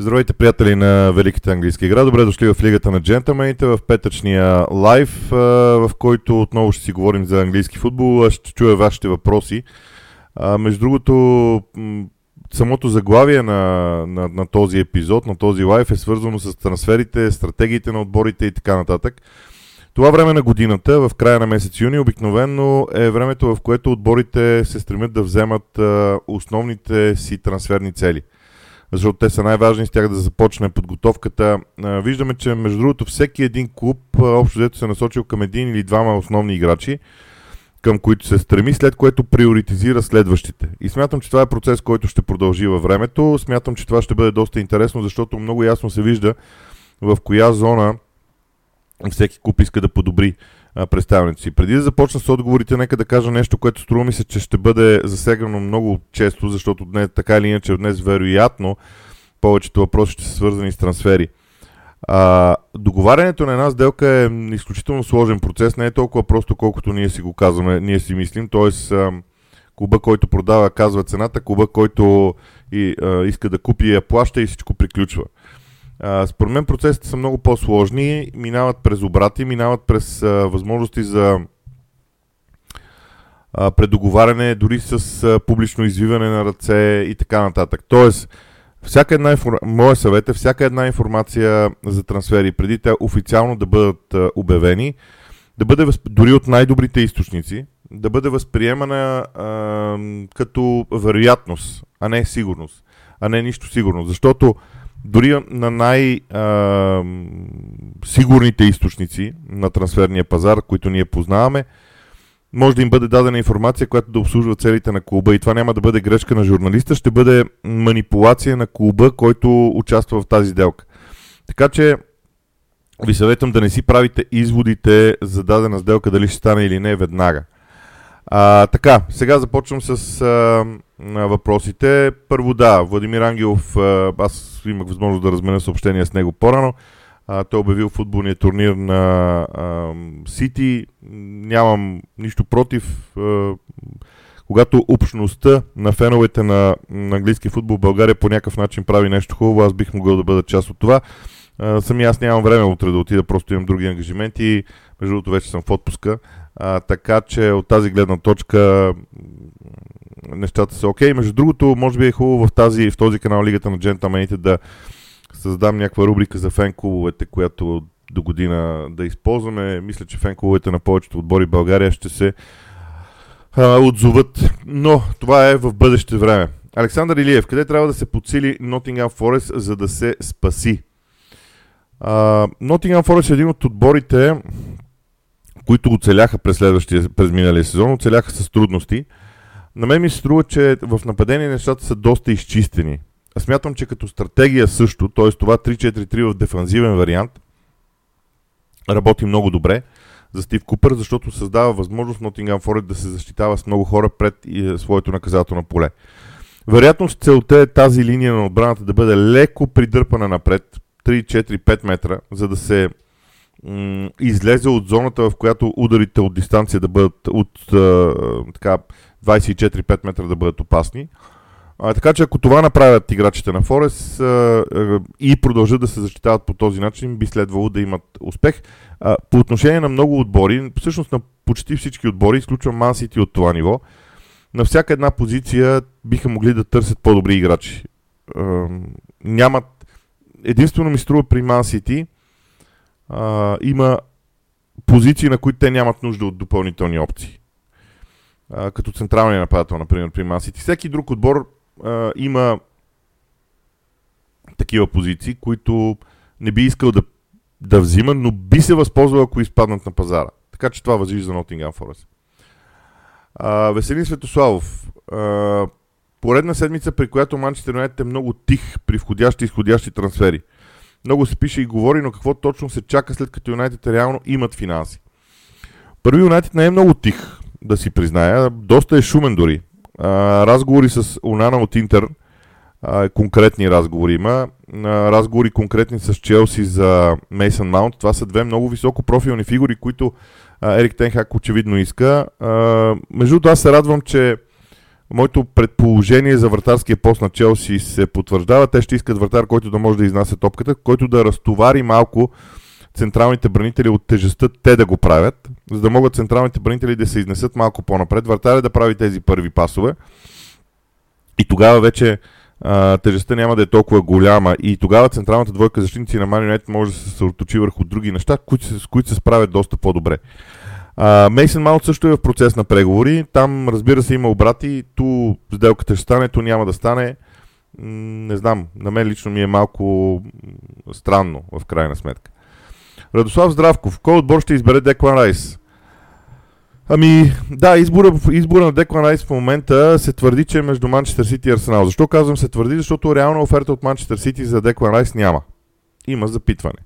Здравейте, приятели на Великата английска игра. Добре дошли в Лигата на джентълмените в петъчния лайв, в който отново ще си говорим за английски футбол. Аз ще чуя вашите въпроси. Между другото, самото заглавие на, на, на този епизод, на този лайв е свързано с трансферите, стратегиите на отборите и така нататък. Това време на годината, в края на месец юни, обикновено е времето, в което отборите се стремят да вземат основните си трансферни цели – защото те са най-важни с тях да започне подготовката. Виждаме, че между другото всеки един клуб общо взето се насочил към един или двама основни играчи, към които се стреми, след което приоритизира следващите. И смятам, че това е процес, който ще продължи във времето. Смятам, че това ще бъде доста интересно, защото много ясно се вижда в коя зона всеки клуб иска да подобри представянето си. Преди да започна с отговорите, нека да кажа нещо, което струва ми се, че ще бъде засегнано много често, защото днес, така или иначе днес вероятно повечето въпроси ще са свързани с трансфери. А, договарянето на една сделка е изключително сложен процес, не е толкова просто, колкото ние си го казваме, ние си мислим. А, клуба, който продава, казва цената, клуба, който и, а, иска да купи, я плаща и всичко приключва. Според мен процесите са много по-сложни, минават през обрати, минават през възможности за предоговаряне, дори с публично извиване на ръце и така нататък. Тоест, всяка една инфор... моя съвет е всяка една информация за трансфери, преди те официално да бъдат обявени, да бъде възп... дори от най-добрите източници, да бъде възприемана а, като вероятност, а не сигурност, а не нищо сигурно. Защото дори на най-сигурните източници на трансферния пазар, които ние познаваме, може да им бъде дадена информация, която да обслужва целите на клуба и това няма да бъде грешка на журналиста, ще бъде манипулация на клуба, който участва в тази делка. Така че ви съветвам да не си правите изводите за дадена сделка, дали ще стане или не веднага. А, така, сега започвам с а, въпросите. Първо да, Владимир Ангелов, а, аз имах възможност да разменя съобщение с него по-рано. А, той обявил футболния турнир на Сити. Нямам нищо против. А, когато общността на феновете на, на английски футбол в България по някакъв начин прави нещо хубаво, аз бих могъл да бъда част от това. Сами аз нямам време утре да отида, просто имам други ангажименти. Между другото вече съм в отпуска. А, така че от тази гледна точка нещата са окей. Okay. Между другото, може би е хубаво в, тази, в този канал Лигата на джентълмените да създам някаква рубрика за фен клубовете, която до година да използваме. Мисля, че фен клубовете на повечето отбори в България ще се а, отзоват. Но това е в бъдеще време. Александър Илиев, къде трябва да се подсили Nottingham Forest, за да се спаси? Nottingham Forest е един от отборите, които оцеляха през следващия, през миналия сезон, оцеляха с трудности. На мен ми се струва, че в нападение нещата са доста изчистени. Аз смятам, че като стратегия също, т.е. това 3-4-3 в дефанзивен вариант, работи много добре за Стив Купър, защото създава възможност Nottingham Forest да се защитава с много хора пред и, своето наказателно поле. Вероятно целта е тази линия на отбраната да бъде леко придърпана напред, 3-4-5 метра, за да се излезе от зоната, в която ударите от дистанция да бъдат от а, така 24-5 метра да бъдат опасни. А, така че ако това направят играчите на Форес и продължат да се защитават по този начин, би следвало да имат успех. А, по отношение на много отбори, всъщност на почти всички отбори, изключвам Мансити от това ниво, на всяка една позиция биха могли да търсят по-добри играчи. А, нямат. Единствено ми струва при Мансити, има позиции, на които те нямат нужда от допълнителни опции а, като централния нападател, например, при Масити. Всеки друг отбор а, има такива позиции, които не би искал да, да взима, но би се възползвал, ако изпаднат на пазара. Така че това възижда за Nottingham Forest. А, Веселин Светославов. А, поредна седмица, при която Манчестър Юнайтед е много тих при входящи и изходящи трансфери. Много се пише и говори, но какво точно се чака след като Юнайтед реално имат финанси. Първи Юнайтед не е много тих да си призная. Доста е шумен дори. А, разговори с Унана от Интер, а, конкретни разговори има. А, разговори конкретни с Челси за Мейсън Маунт. Това са две много високо профилни фигури, които а, Ерик Тенхак очевидно иска. А, между това се радвам, че моето предположение за вратарския пост на Челси се потвърждава. Те ще искат вратар, който да може да изнася топката, който да разтовари малко централните бранители от тежестта те да го правят, за да могат централните бранители да се изнесат малко по-напред. Вратаря да прави тези първи пасове. И тогава вече а, тежестта няма да е толкова голяма и тогава централната двойка защитници на United може да се съсредоточи върху други неща, които с които се справят доста по-добре. Мейсън Маунт също е в процес на преговори. Там, разбира се, има обрати. Ту сделката ще стане, ту няма да стане. Не знам, на мен лично ми е малко странно, в крайна сметка. Радослав Здравков, кой отбор ще избере Деклан Райс? Ами, да, избора, избора на Деклан Райс в момента се твърди, че е между Манчестър Сити и Арсенал. Защо казвам се твърди? Защото реална оферта от Манчестър Сити за Деклан Райс няма. Има запитване.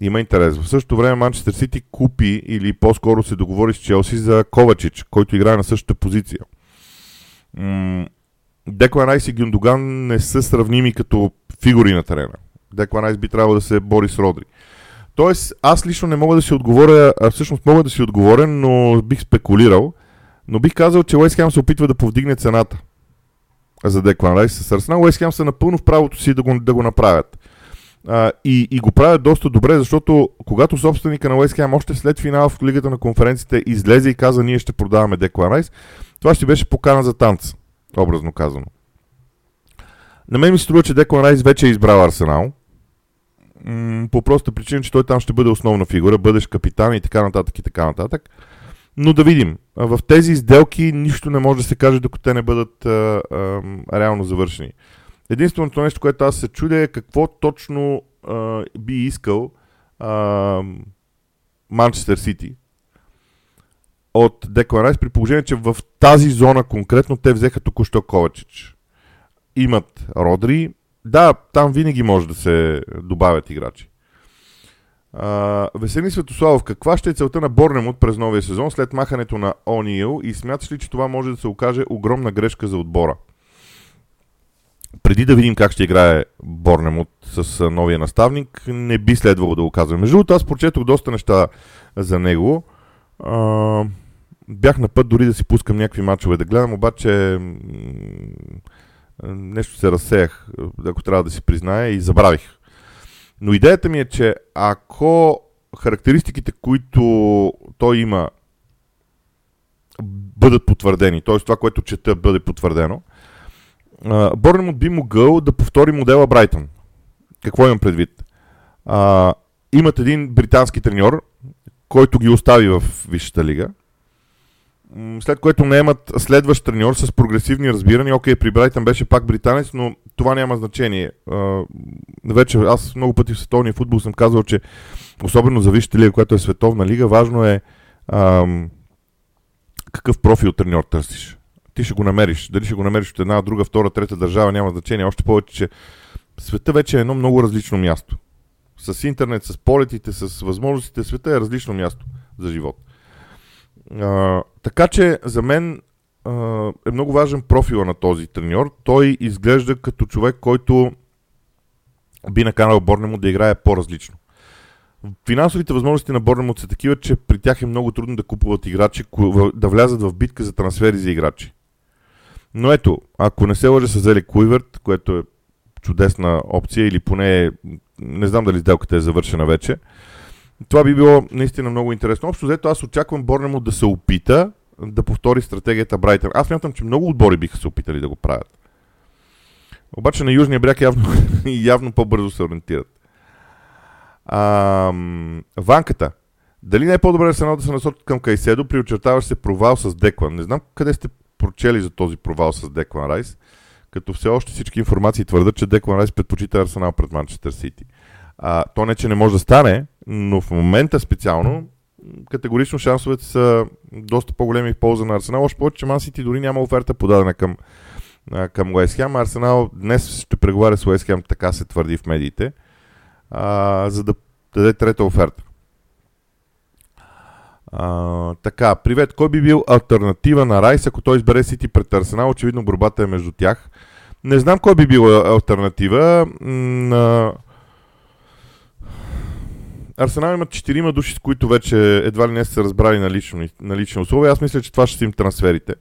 Има интерес. В същото време Манчестър Сити купи или по-скоро се договори с Челси за Ковачич, който играе на същата позиция. Деклан Райс и Гюндоган не са сравними като фигури на терена. Деклан Райс би трябвало да се бори с Родри. Тоест, аз лично не мога да си отговоря, а всъщност мога да си отговоря, но бих спекулирал. Но бих казал, че Уест се опитва да повдигне цената за Деклан Райс с Арсенал. Уест са напълно в правото си да го, да го направят. А, и, и го правят доста добре, защото когато собственика на Уест Хем още след финала в Лигата на конференциите излезе и каза ние ще продаваме Деклан Райс, това ще беше покана за танц, образно казано. На мен ми се струва, че Деклан Райс вече е избрал Арсенал по проста причина, че той там ще бъде основна фигура, бъдеш капитан и така нататък и така нататък. Но да видим. В тези сделки нищо не може да се каже, докато те не бъдат а, а, реално завършени. Единственото нещо, което аз се чудя е какво точно а, би искал Манчестър Сити от Деклан Райс, при положение, че в тази зона конкретно те взеха току-що Ковачич. Имат Родри, да, там винаги може да се добавят играчи. Uh, Весели Светославов, каква ще е целта на Борнемут през новия сезон след махането на О'Нил и смяташ ли, че това може да се окаже огромна грешка за отбора? Преди да видим как ще играе Борнемут с новия наставник, не би следвало да го казвам. Между другото, аз прочетох доста неща за него. Uh, бях на път дори да си пускам някакви мачове да гледам, обаче нещо се разсеях, ако трябва да си призная, и забравих. Но идеята ми е, че ако характеристиките, които той има, бъдат потвърдени, т.е. това, което чета, бъде потвърдено, Борнемут би могъл да повтори модела Брайтън. Какво имам предвид? А, имат един британски треньор, който ги остави в Висшата лига – след което не имат следващ треньор с прогресивни разбирания. Окей, при Брайтън беше пак британец, но това няма значение. вече аз много пъти в световния футбол съм казал, че особено за Висшата лига, която е световна лига, важно е ам, какъв профил треньор търсиш. Ти ще го намериш. Дали ще го намериш от една, друга, втора, трета държава, няма значение. Още повече, че света вече е едно много различно място. С интернет, с полетите, с възможностите, света е различно място за живот. А, така че за мен а, е много важен профила на този треньор. Той изглежда като човек, който би наканал Борнемо да играе по-различно. Финансовите възможности на Борнемо са такива, че при тях е много трудно да купуват играчи, да влязат в битка за трансфери за играчи. Но ето, ако не се лъжа са взели Куиверт, което е чудесна опция, или поне не знам дали сделката е завършена вече, това би било наистина много интересно. Общо взето аз очаквам Борнемо да се опита да повтори стратегията Брайтън. Аз мятам, че много отбори биха се опитали да го правят. Обаче на Южния бряг явно, явно по-бързо се ориентират. А, ванката. Дали не е по-добре Арсенал да се насочат към Кайседо при очертаваш се провал с Деклан? Не знам къде сте прочели за този провал с Деклан Райс, като все още всички информации твърдат, че Деклан Райс предпочита Арсенал пред Манчестър Сити. А, то не, че не може да стане, но в момента специално категорично шансовете са доста по-големи в полза на Арсенал. Още повече, че Ман Сити дори няма оферта подадена към, към Уест Хем. Арсенал днес ще преговаря с Уест така се твърди в медиите, а, за да даде трета оферта. Така, привет. Кой би бил альтернатива на Райс, ако той избере Сити пред Арсенал? Очевидно борбата е между тях. Не знам кой би бил альтернатива. М- Арсенал имат четирима души, с които вече едва ли не са разбрали на, лично, на лични условия. Аз мисля, че това ще са им трансферите.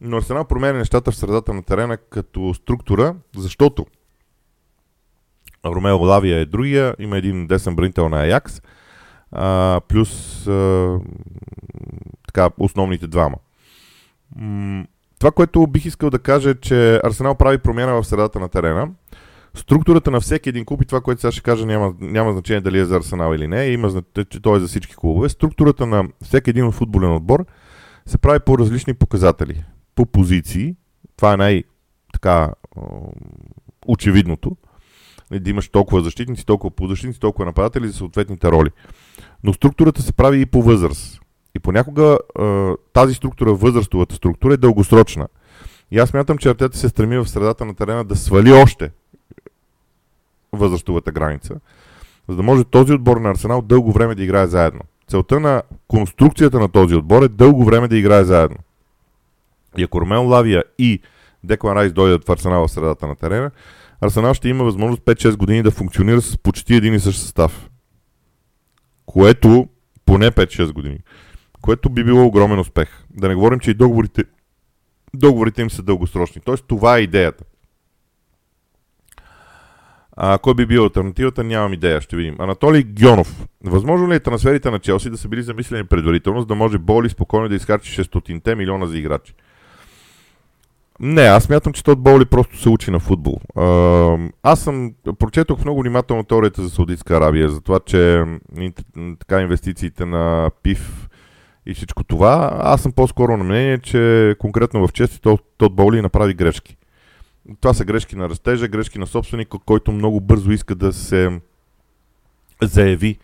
но Арсенал променя нещата в средата на терена като структура, защото Ромео Лавия е другия, има един десен бранител на Аякс, а, плюс а, така, основните двама. Това, което бих искал да кажа е, че Арсенал прави промяна в средата на терена. Структурата на всеки един клуб и това, което сега ще кажа, няма, няма значение дали е за Арсенал или не, има, че той е за всички клубове. Структурата на всеки един футболен отбор се прави по различни показатели, по позиции. Това е най-така очевидното. Да имаш толкова защитници, толкова полузащитници, толкова нападатели за съответните роли. Но структурата се прави и по възраст. И понякога тази структура, възрастовата структура е дългосрочна. И аз мятам, че Артета се стреми в средата на терена да свали още възрастовата граница, за да може този отбор на Арсенал дълго време да играе заедно. Целта на конструкцията на този отбор е дълго време да играе заедно. И ако Ромео Лавия и Деклан Райс дойдат в Арсенал в средата на терена, Арсенал ще има възможност 5-6 години да функционира с почти един и същ състав. Което поне 5-6 години което би било огромен успех. Да не говорим, че и договорите, договорите им са дългосрочни. Тоест това е идеята. А кой би бил альтернативата, нямам идея, ще видим. Анатолий Гьонов. Възможно ли е трансферите на Челси да са били замислени предварително, за да може Боли спокойно да изхарчи 600 милиона за играчи? Не, аз мятам, че тот Боли просто се учи на футбол. Аз съм, прочетох много внимателно теорията за Саудитска Арабия, за това, че така инвестициите на ПИФ и всичко това, аз съм по-скоро на мнение, че конкретно в чести Тот Боли направи грешки. Това са грешки на растежа, грешки на собственика, който много бързо иска да се заяви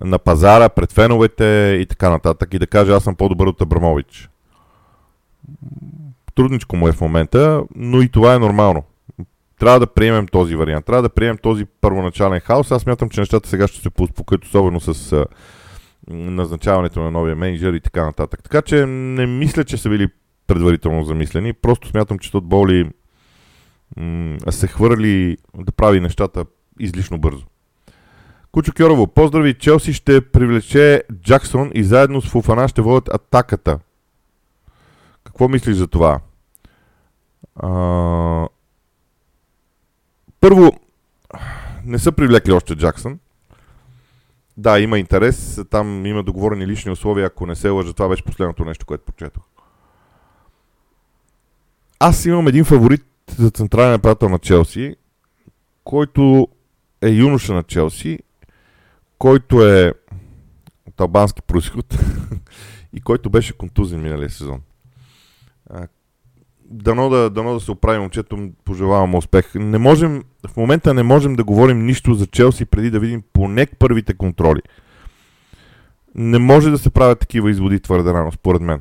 на пазара, пред феновете и така нататък и да каже аз съм по-добър от Абрамович. Трудничко му е в момента, но и това е нормално. Трябва да приемем този вариант. Трябва да приемем този първоначален хаос. Аз мятам, че нещата сега ще се поуспокоят, особено с назначаването на новия менеджер и така нататък. Така че не мисля, че са били предварително замислени. Просто смятам, че тот Боли м- се хвърли да прави нещата излишно бързо. Кучо Кьорово, поздрави, Челси ще привлече Джаксон и заедно с Фуфана ще водят атаката. Какво мислиш за това? А... Първо, не са привлекли още Джаксън. Да, има интерес. Там има договорени лични условия, ако не се лъжа. Това беше последното нещо, което прочетох. Аз имам един фаворит за централен нападател на Челси, който е юноша на Челси, който е от албански происход и който беше контузен миналия сезон дано да, дано да се оправи момчето, пожелавам успех. Не можем, в момента не можем да говорим нищо за Челси преди да видим поне първите контроли. Не може да се правят такива изводи твърде рано, според мен.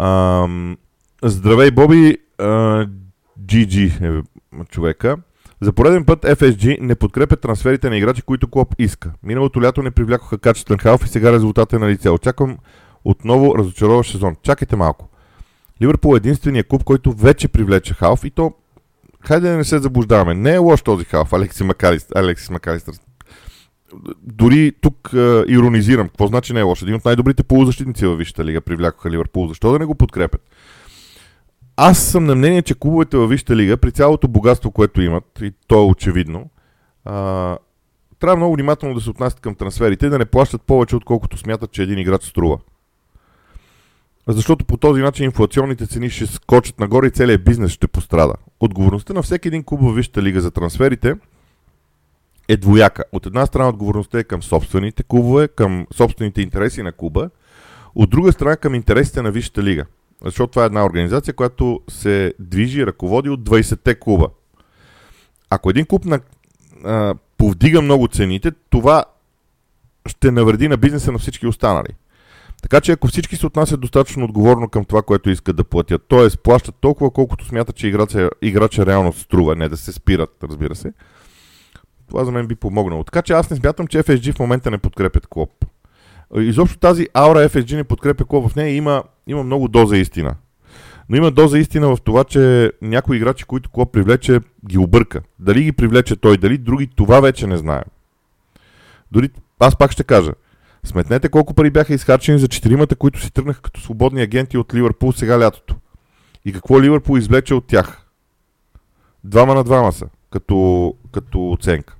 Ам, здравей, Боби. GG е човека. За пореден път FSG не подкрепят трансферите на играчи, които Клоп иска. Миналото лято не привлякоха качествен халф и сега резултатът е на лице. Очаквам отново разочароващ сезон. Чакайте малко. Ливърпул е единствения клуб, който вече привлече халф и то, хайде да не се заблуждаваме, не е лош този халф, Алекси Макалистър. Алекси Макалистър. Дори тук е, иронизирам. Какво значи не е лош? Един от най-добрите полузащитници във Висшата лига привлякоха Ливърпул. Защо да не го подкрепят? Аз съм на мнение, че клубовете във Висшата лига, при цялото богатство, което имат, и то е очевидно, а, трябва много внимателно да се отнасят към трансферите и да не плащат повече, отколкото смятат, че един играч струва. Защото по този начин инфлационните цени ще скочат нагоре и целият бизнес ще пострада. Отговорността на всеки един клуб във Висшата лига за трансферите е двояка. От една страна отговорността е към собствените клубове, към собствените интереси на клуба, от друга страна към интересите на Висшата лига. Защото това е една организация, която се движи и ръководи от 20-те клуба. Ако един клуб на, а, повдига много цените, това ще навреди на бизнеса на всички останали. Така че ако всички се отнасят достатъчно отговорно към това, което искат да платят, т.е. плащат толкова, колкото смятат, че играча, играча реално струва, не да се спират, разбира се, това за мен би помогнало. Така че аз не смятам, че FSG в момента не подкрепят Клоп. Изобщо тази аура FSG не подкрепя Клоп. В нея има, има много доза истина. Но има доза истина в това, че някои играчи, които Клоп привлече, ги обърка. Дали ги привлече той, дали други, това вече не знаем. Дори аз пак ще кажа. Сметнете колко пари бяха изхарчени за четиримата, които си тръгнаха като свободни агенти от Ливърпул сега лятото. И какво Ливърпул извлече от тях? Двама на двама са, като, като оценка.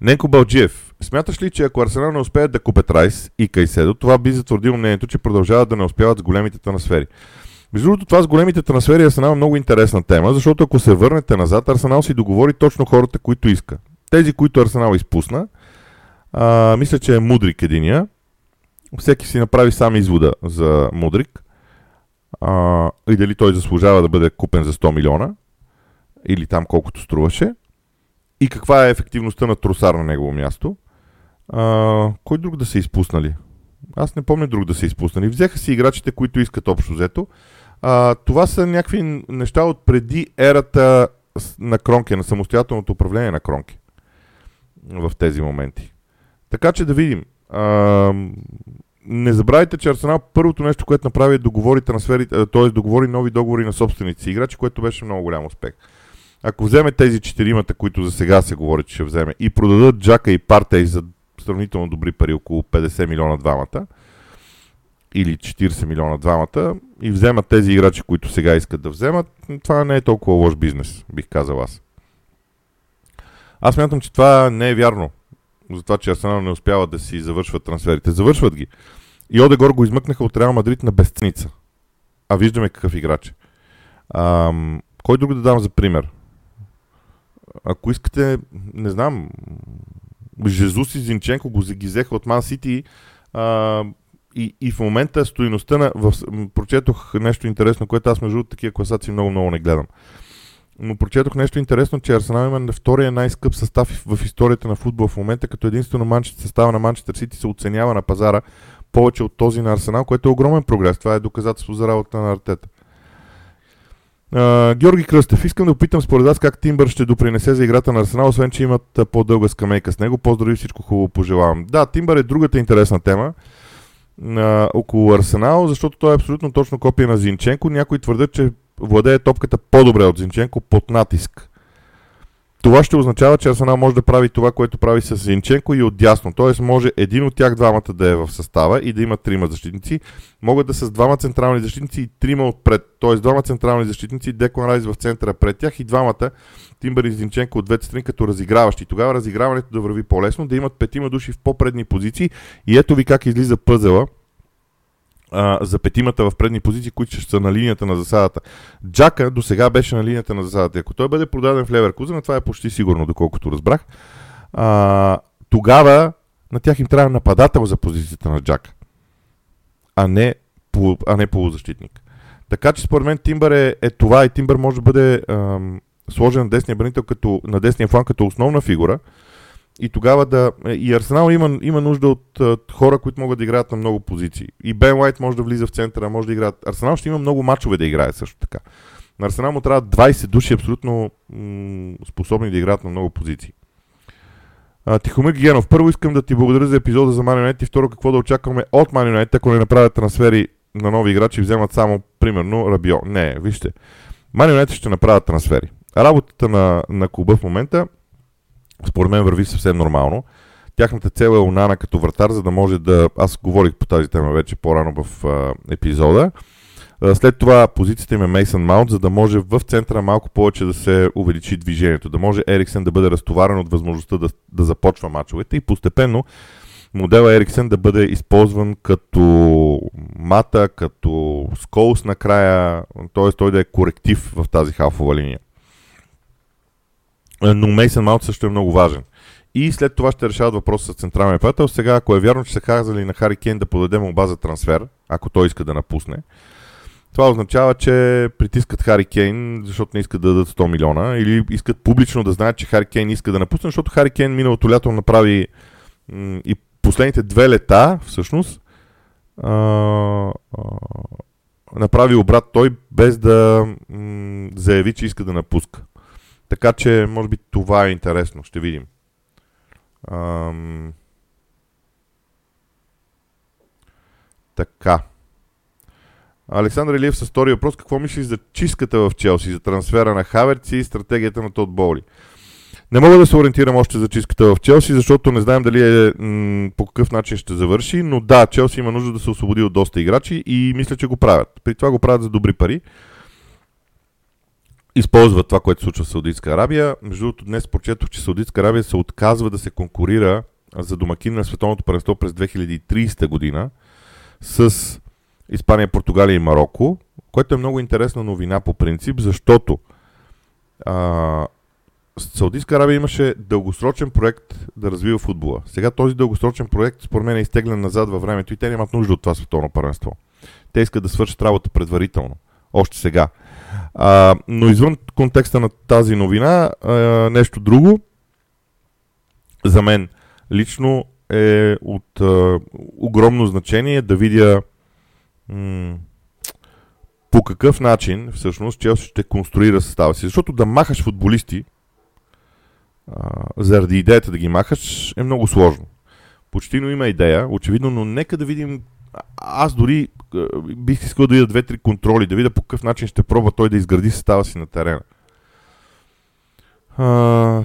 Ненко Балджиев. Смяташ ли, че ако Арсенал не успеят да купят Райс и Кайседо, това би затвърдило мнението, че продължават да не успяват с големите трансфери? Между другото, това с големите трансфери е много интересна тема, защото ако се върнете назад, Арсенал си договори точно хората, които иска. Тези, които Арсенал изпусна, а, мисля, че е Мудрик единия. Всеки си направи сам извода за Мудрик. А, и дали той заслужава да бъде купен за 100 милиона. Или там колкото струваше. И каква е ефективността на Тросар на негово място. А, кой друг да се изпуснали? Аз не помня друг да се изпуснали. Взеха си играчите, които искат общо взето. А, това са някакви неща от преди ерата на Кронке, на самостоятелното управление на Кронке в тези моменти. Така че да видим. А, не забравяйте, че Арсенал първото нещо, което направи е договори трансфери, т.е. договори нови договори на собствените играчи, което беше много голям успех. Ако вземе тези четиримата, които за сега се говори, че ще вземе, и продадат Джака и Партей за сравнително добри пари, около 50 милиона двамата, или 40 милиона двамата, и вземат тези играчи, които сега искат да вземат, това не е толкова лош бизнес, бих казал аз. Аз мятам, че това не е вярно. За това, че Арсенал не успява да си завършват трансферите. Завършват ги. И Одегор го измъкнаха от Реал Мадрид на безценица. А виждаме какъв играч е. Ам, кой друг да дам за пример? Ако искате, не знам, Жезус и Зинченко го ги взеха от Ман Сити и, и в момента стоиността на... В, прочетох нещо интересно, което аз между такива класации много-много не гледам. Но прочетох нещо интересно, че Арсенал има на втория най-скъп състав в историята на футбол в момента, като единствено Манчестър, състава на Манчестър Сити се оценява на пазара повече от този на Арсенал, което е огромен прогрес. Това е доказателство за работа на Артета. Uh, Георги Кръстев, искам да опитам според вас как Тимбър ще допринесе за играта на Арсенал, освен че имат по-дълга скамейка с него. Поздрави, всичко хубаво пожелавам. Да, Тимбър е другата интересна тема uh, около Арсенал, защото той е абсолютно точно копия на Зинченко. Някои твърдят, че владее топката по-добре от Зинченко под натиск. Това ще означава, че Арсенал може да прави това, което прави с Зинченко и отдясно. Т.е. може един от тях двамата да е в състава и да има трима защитници. Могат да са с двама централни защитници и трима отпред. Т.е. двама централни защитници, Деклан Райс в центъра пред тях и двамата Тимбър и Зинченко от двете страни като разиграващи. Тогава разиграването да върви по-лесно, да имат петима души в по-предни позиции и ето ви как излиза пъзела а, за петимата в предни позиции, които ще са на линията на засадата. Джака до сега беше на линията на засадата. Ако той бъде продаден в Леверкузен, това е почти сигурно, доколкото разбрах, а, тогава на тях им трябва нападател за позицията на Джака, а не, а не полузащитник. Така че според мен Тимбър е, е това и Тимбър може да бъде ам, сложен на десния бранител като, на десния фланг като основна фигура, и тогава да... И Арсенал има, има нужда от, от хора, които могат да играят на много позиции. И Бен Уайт може да влиза в центъра, може да играят... Арсенал ще има много мачове да играе също така. На Арсенал му трябва 20 души абсолютно м- способни да играят на много позиции. Тихомир Генов, първо искам да ти благодаря за епизода за United и второ какво да очакваме от United, ако не направят трансфери на нови играчи и вземат само, примерно, Рабио. Не, вижте. United ще направят трансфери. Работата на, на клуба в момента според мен върви съвсем нормално. Тяхната цел е Онана като вратар, за да може да... Аз говорих по тази тема вече по-рано в а, епизода. След това позицията им е Мейсън Маунт, за да може в центъра малко повече да се увеличи движението, да може Ериксен да бъде разтоварен от възможността да, да започва мачовете и постепенно модела Ериксен да бъде използван като мата, като сколс накрая, т.е. той да е коректив в тази халфова линия. Е, но Мейсън Маунт също е много важен. И след това ще решават въпроса с централния приятел. Сега, ако е вярно, че са казали на Хари Кейн да подаде му база трансфер, ако той иска да напусне, това означава, че притискат Хари Кейн, защото не искат да дадат 100 милиона, или искат публично да знаят, че Хари Кейн иска да напусне, защото Хари Кейн миналото лято направи и последните две лета, всъщност, а, а, направи обрат той, без да м- заяви, че иска да напуска. Така че, може би това е интересно. Ще видим. Ам... Така. Александър Илиев с втори въпрос. Какво мислиш за чистката в Челси, за трансфера на Хаверци и стратегията на Тод Боли? Не мога да се ориентирам още за чистката в Челси, защото не знаем дали е, м- по какъв начин ще завърши, но да, Челси има нужда да се освободи от доста играчи и мисля, че го правят. При това го правят за добри пари. Използват това, което случва в Саудитска Арабия. Между другото, днес прочетох, че Саудитска Арабия се отказва да се конкурира за домакин на световното първенство през 2030 година с Испания, Португалия и Марокко, което е много интересна новина по принцип, защото а, Саудитска Арабия имаше дългосрочен проект да развива футбола. Сега този дългосрочен проект според мен е изтеглен назад във времето и те нямат нужда от това световно първенство. Те искат да свършат работа предварително. Още сега. А, но извън контекста на тази новина, а, нещо друго. За мен лично е от а, огромно значение да видя м- по какъв начин всъщност Челси ще конструира състава си. Защото да махаш футболисти а, заради идеята да ги махаш е много сложно. Почти има идея, очевидно, но нека да видим. Аз дори бих искал да видя две-три контроли, да видя по какъв начин ще пробва той да изгради състава си на терена. А...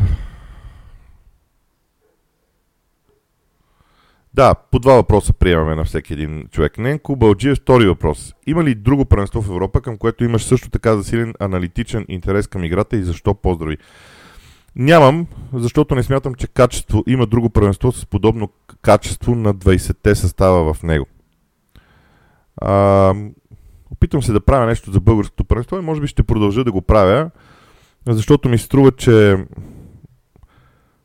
Да, по два въпроса приемаме на всеки един човек. Ненко Балджиев, втори въпрос. Има ли друго първенство в Европа, към което имаш също така засилен аналитичен интерес към играта и защо? Поздрави! Нямам, защото не смятам, че качество има друго първенство с подобно качество на 20-те състава в него. А, опитвам се да правя нещо за българското първенство и може би ще продължа да го правя, защото ми струва, че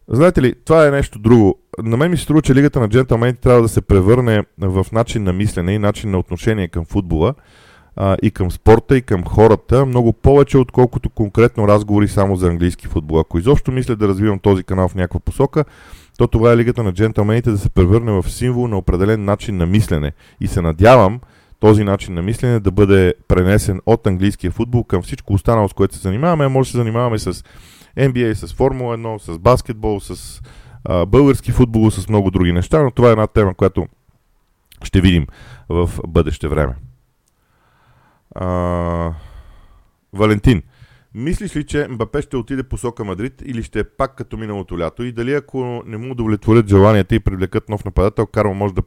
Знаете ли, това е нещо друго. На мен ми струва, че Лигата на джентълмените трябва да се превърне в начин на мислене и начин на отношение към футбола а, и към спорта, и към хората, много повече, отколкото конкретно разговори само за английски футбол. Ако изобщо мисля да развивам този канал в някаква посока, то това е Лигата на джентълмените да се превърне в символ на определен начин на мислене. И се надявам този начин на мислене да бъде пренесен от английския футбол към всичко останало, с което се занимаваме. Може да се занимаваме с NBA, с Формула 1, с баскетбол, с а, български футбол, с много други неща, но това е една тема, която ще видим в бъдеще време. А, Валентин. Мислиш ли, че Мбапе ще отиде посока Мадрид или ще е пак като миналото лято? И дали ако не му удовлетворят желанията и привлекат нов нападател, Карл може да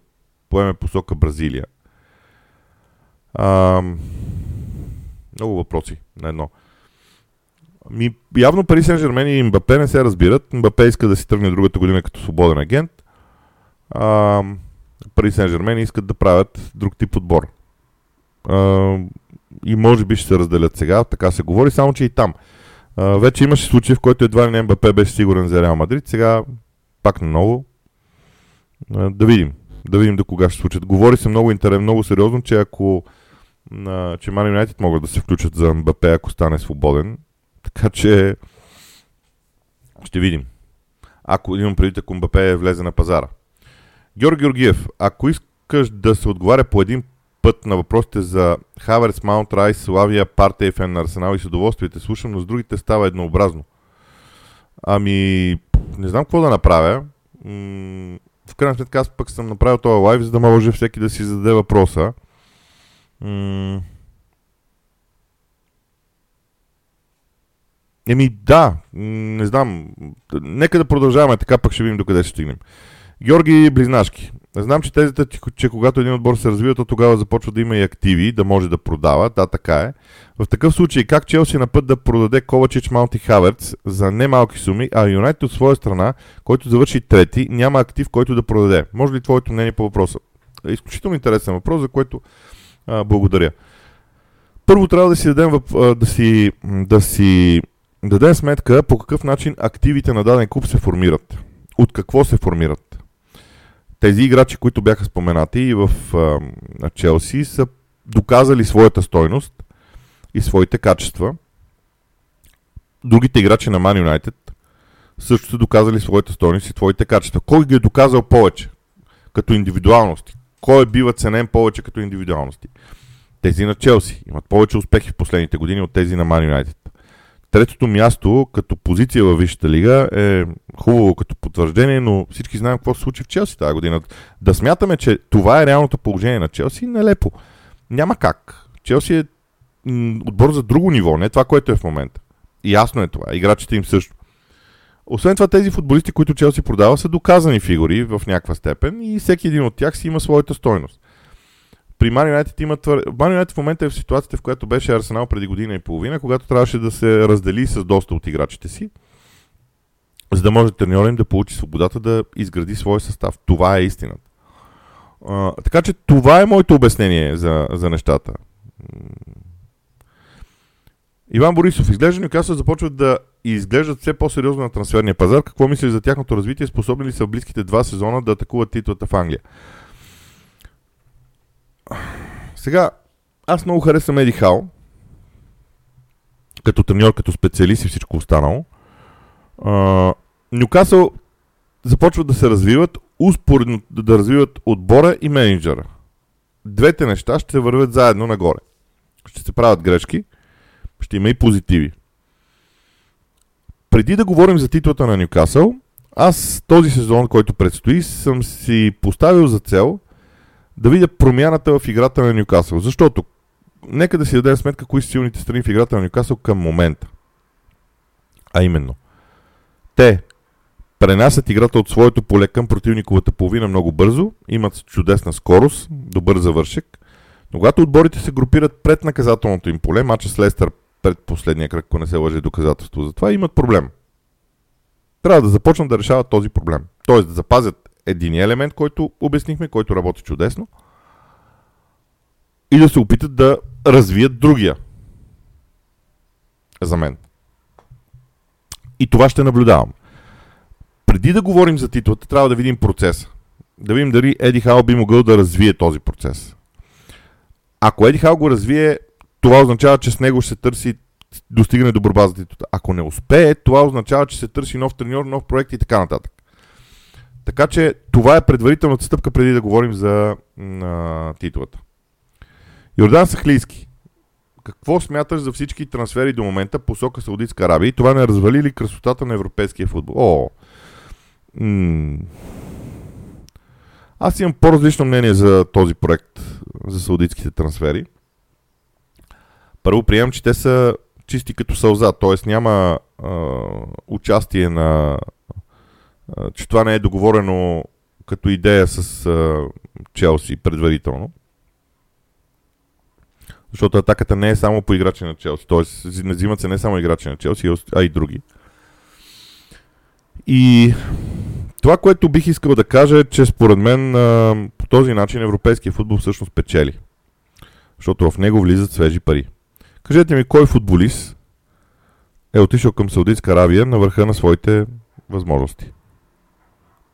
поеме посока Бразилия? А, много въпроси на едно. Ми, явно Пари Сен Жермен и Мбапе не се разбират. Мбапе иска да си тръгне другата година като свободен агент. А, Пари Сен Жермен искат да правят друг тип отбор. А, и може би ще се разделят сега, така се говори, само че и там. А, вече имаше случай, в който едва ли не МБП беше сигурен за Реал Мадрид. Сега пак наново. А, да видим. Да видим до кога ще случат. Говори се много интересно, много сериозно, че ако а, че Ман Юнайтед могат да се включат за МБП, ако стане свободен. Така че ще видим. Ако имам преди, ако Мбапе влезе на пазара. Георги Георгиев, ако искаш да се отговаря по един път на въпросите за Хаверс, Маунт Райс, Славия, Партия, Фен на Арсенал и с удоволствие слушам, но с другите става еднообразно. Ами, не знам какво да направя. В крайна сметка аз пък съм направил този лайв, за да може всеки да си зададе въпроса. Еми да, не знам. Нека да продължаваме, така пък ще видим докъде ще стигнем. Георги Близнашки. Знам, че тезата, че когато един отбор се развива, то тогава започва да има и активи, да може да продава. Да, така е. В такъв случай, как Челси на път да продаде Ковачич, Маунти Хаверц за немалки суми, а Юнайтед от своя страна, който завърши трети, няма актив, който да продаде? Може ли твоето мнение по въпроса? Изключително интересен въпрос, за който а, благодаря. Първо трябва да си дадем да си, да си дадем сметка по какъв начин активите на даден клуб се формират. От какво се формират. Тези играчи, които бяха споменати и в Челси, са доказали своята стойност и своите качества. Другите играчи на Man United също са доказали своята стойност и своите качества. Кой ги е доказал повече като индивидуалности? Кой бива ценен повече като индивидуалности? Тези на Челси имат повече успехи в последните години от тези на Man United. Третото място като позиция във Висшата лига е хубаво като потвърждение, но всички знаем какво се случи в Челси тази година. Да смятаме, че това е реалното положение на Челси, нелепо. Няма как. Челси е отбор за друго ниво, не това, което е в момента. И ясно е това. Играчите им също. Освен това, тези футболисти, които Челси продава, са доказани фигури в някаква степен и всеки един от тях си има своята стойност. При Ман Юнайтед има твър... Ман Юнайтед в момента е в ситуацията, в която беше Арсенал преди година и половина, когато трябваше да се раздели с доста от играчите си, за да може треньора им да получи свободата да изгради свой състав. Това е истината. А, така че това е моето обяснение за, за нещата. Иван Борисов, изглежда Нюкасъл започват да изглеждат все по-сериозно на трансферния пазар. Какво мислиш за тяхното развитие? Способни ли са в близките два сезона да атакуват титлата в Англия? Сега, аз много харесвам Еди Хао. Като треньор, като специалист и всичко останало. Нюкасъл започват да се развиват, успоредно да развиват отбора и менеджера. Двете неща ще вървят заедно нагоре. Ще се правят грешки, ще има и позитиви. Преди да говорим за титлата на Нюкасъл, аз този сезон, който предстои, съм си поставил за цел да видя промяната в играта на Нюкасъл. Защото, нека да си дадем сметка кои са силните страни в играта на Нюкасъл към момента. А именно, те пренасят играта от своето поле към противниковата половина много бързо, имат чудесна скорост, добър завършек, но когато отборите се групират пред наказателното им поле, мача с Лестър пред последния кръг, ако не се лъже доказателство за това, имат проблем. Трябва да започнат да решават този проблем. Тоест да запазят един елемент, който обяснихме, който работи чудесно, и да се опитат да развият другия. За мен. И това ще наблюдавам. Преди да говорим за титлата, трябва да видим процеса. Да видим дали Еди Хао би могъл да развие този процес. Ако Еди Хао го развие, това означава, че с него ще се търси достигане до борба за титлата. Ако не успее, това означава, че се търси нов треньор, нов проект и така нататък. Така че това е предварителната стъпка преди да говорим за а, титлата. Йордан Сахлийски. Какво смяташ за всички трансфери до момента посока Саудитска Арабия и това не развали ли красотата на европейския футбол? О, м- аз имам по-различно мнение за този проект, за саудитските трансфери. Първо приемам, че те са чисти като сълза, т.е. няма а, участие на... А, че това не е договорено като идея с а, Челси предварително. Защото атаката не е само по играчи на Челси, т.е. не се не само играчи на Челси, а и други. И това, което бих искал да кажа е, че според мен а, по този начин европейския футбол всъщност печели. Защото в него влизат свежи пари. Кажете ми, кой футболист е отишъл към Саудитска Аравия на върха на своите възможности?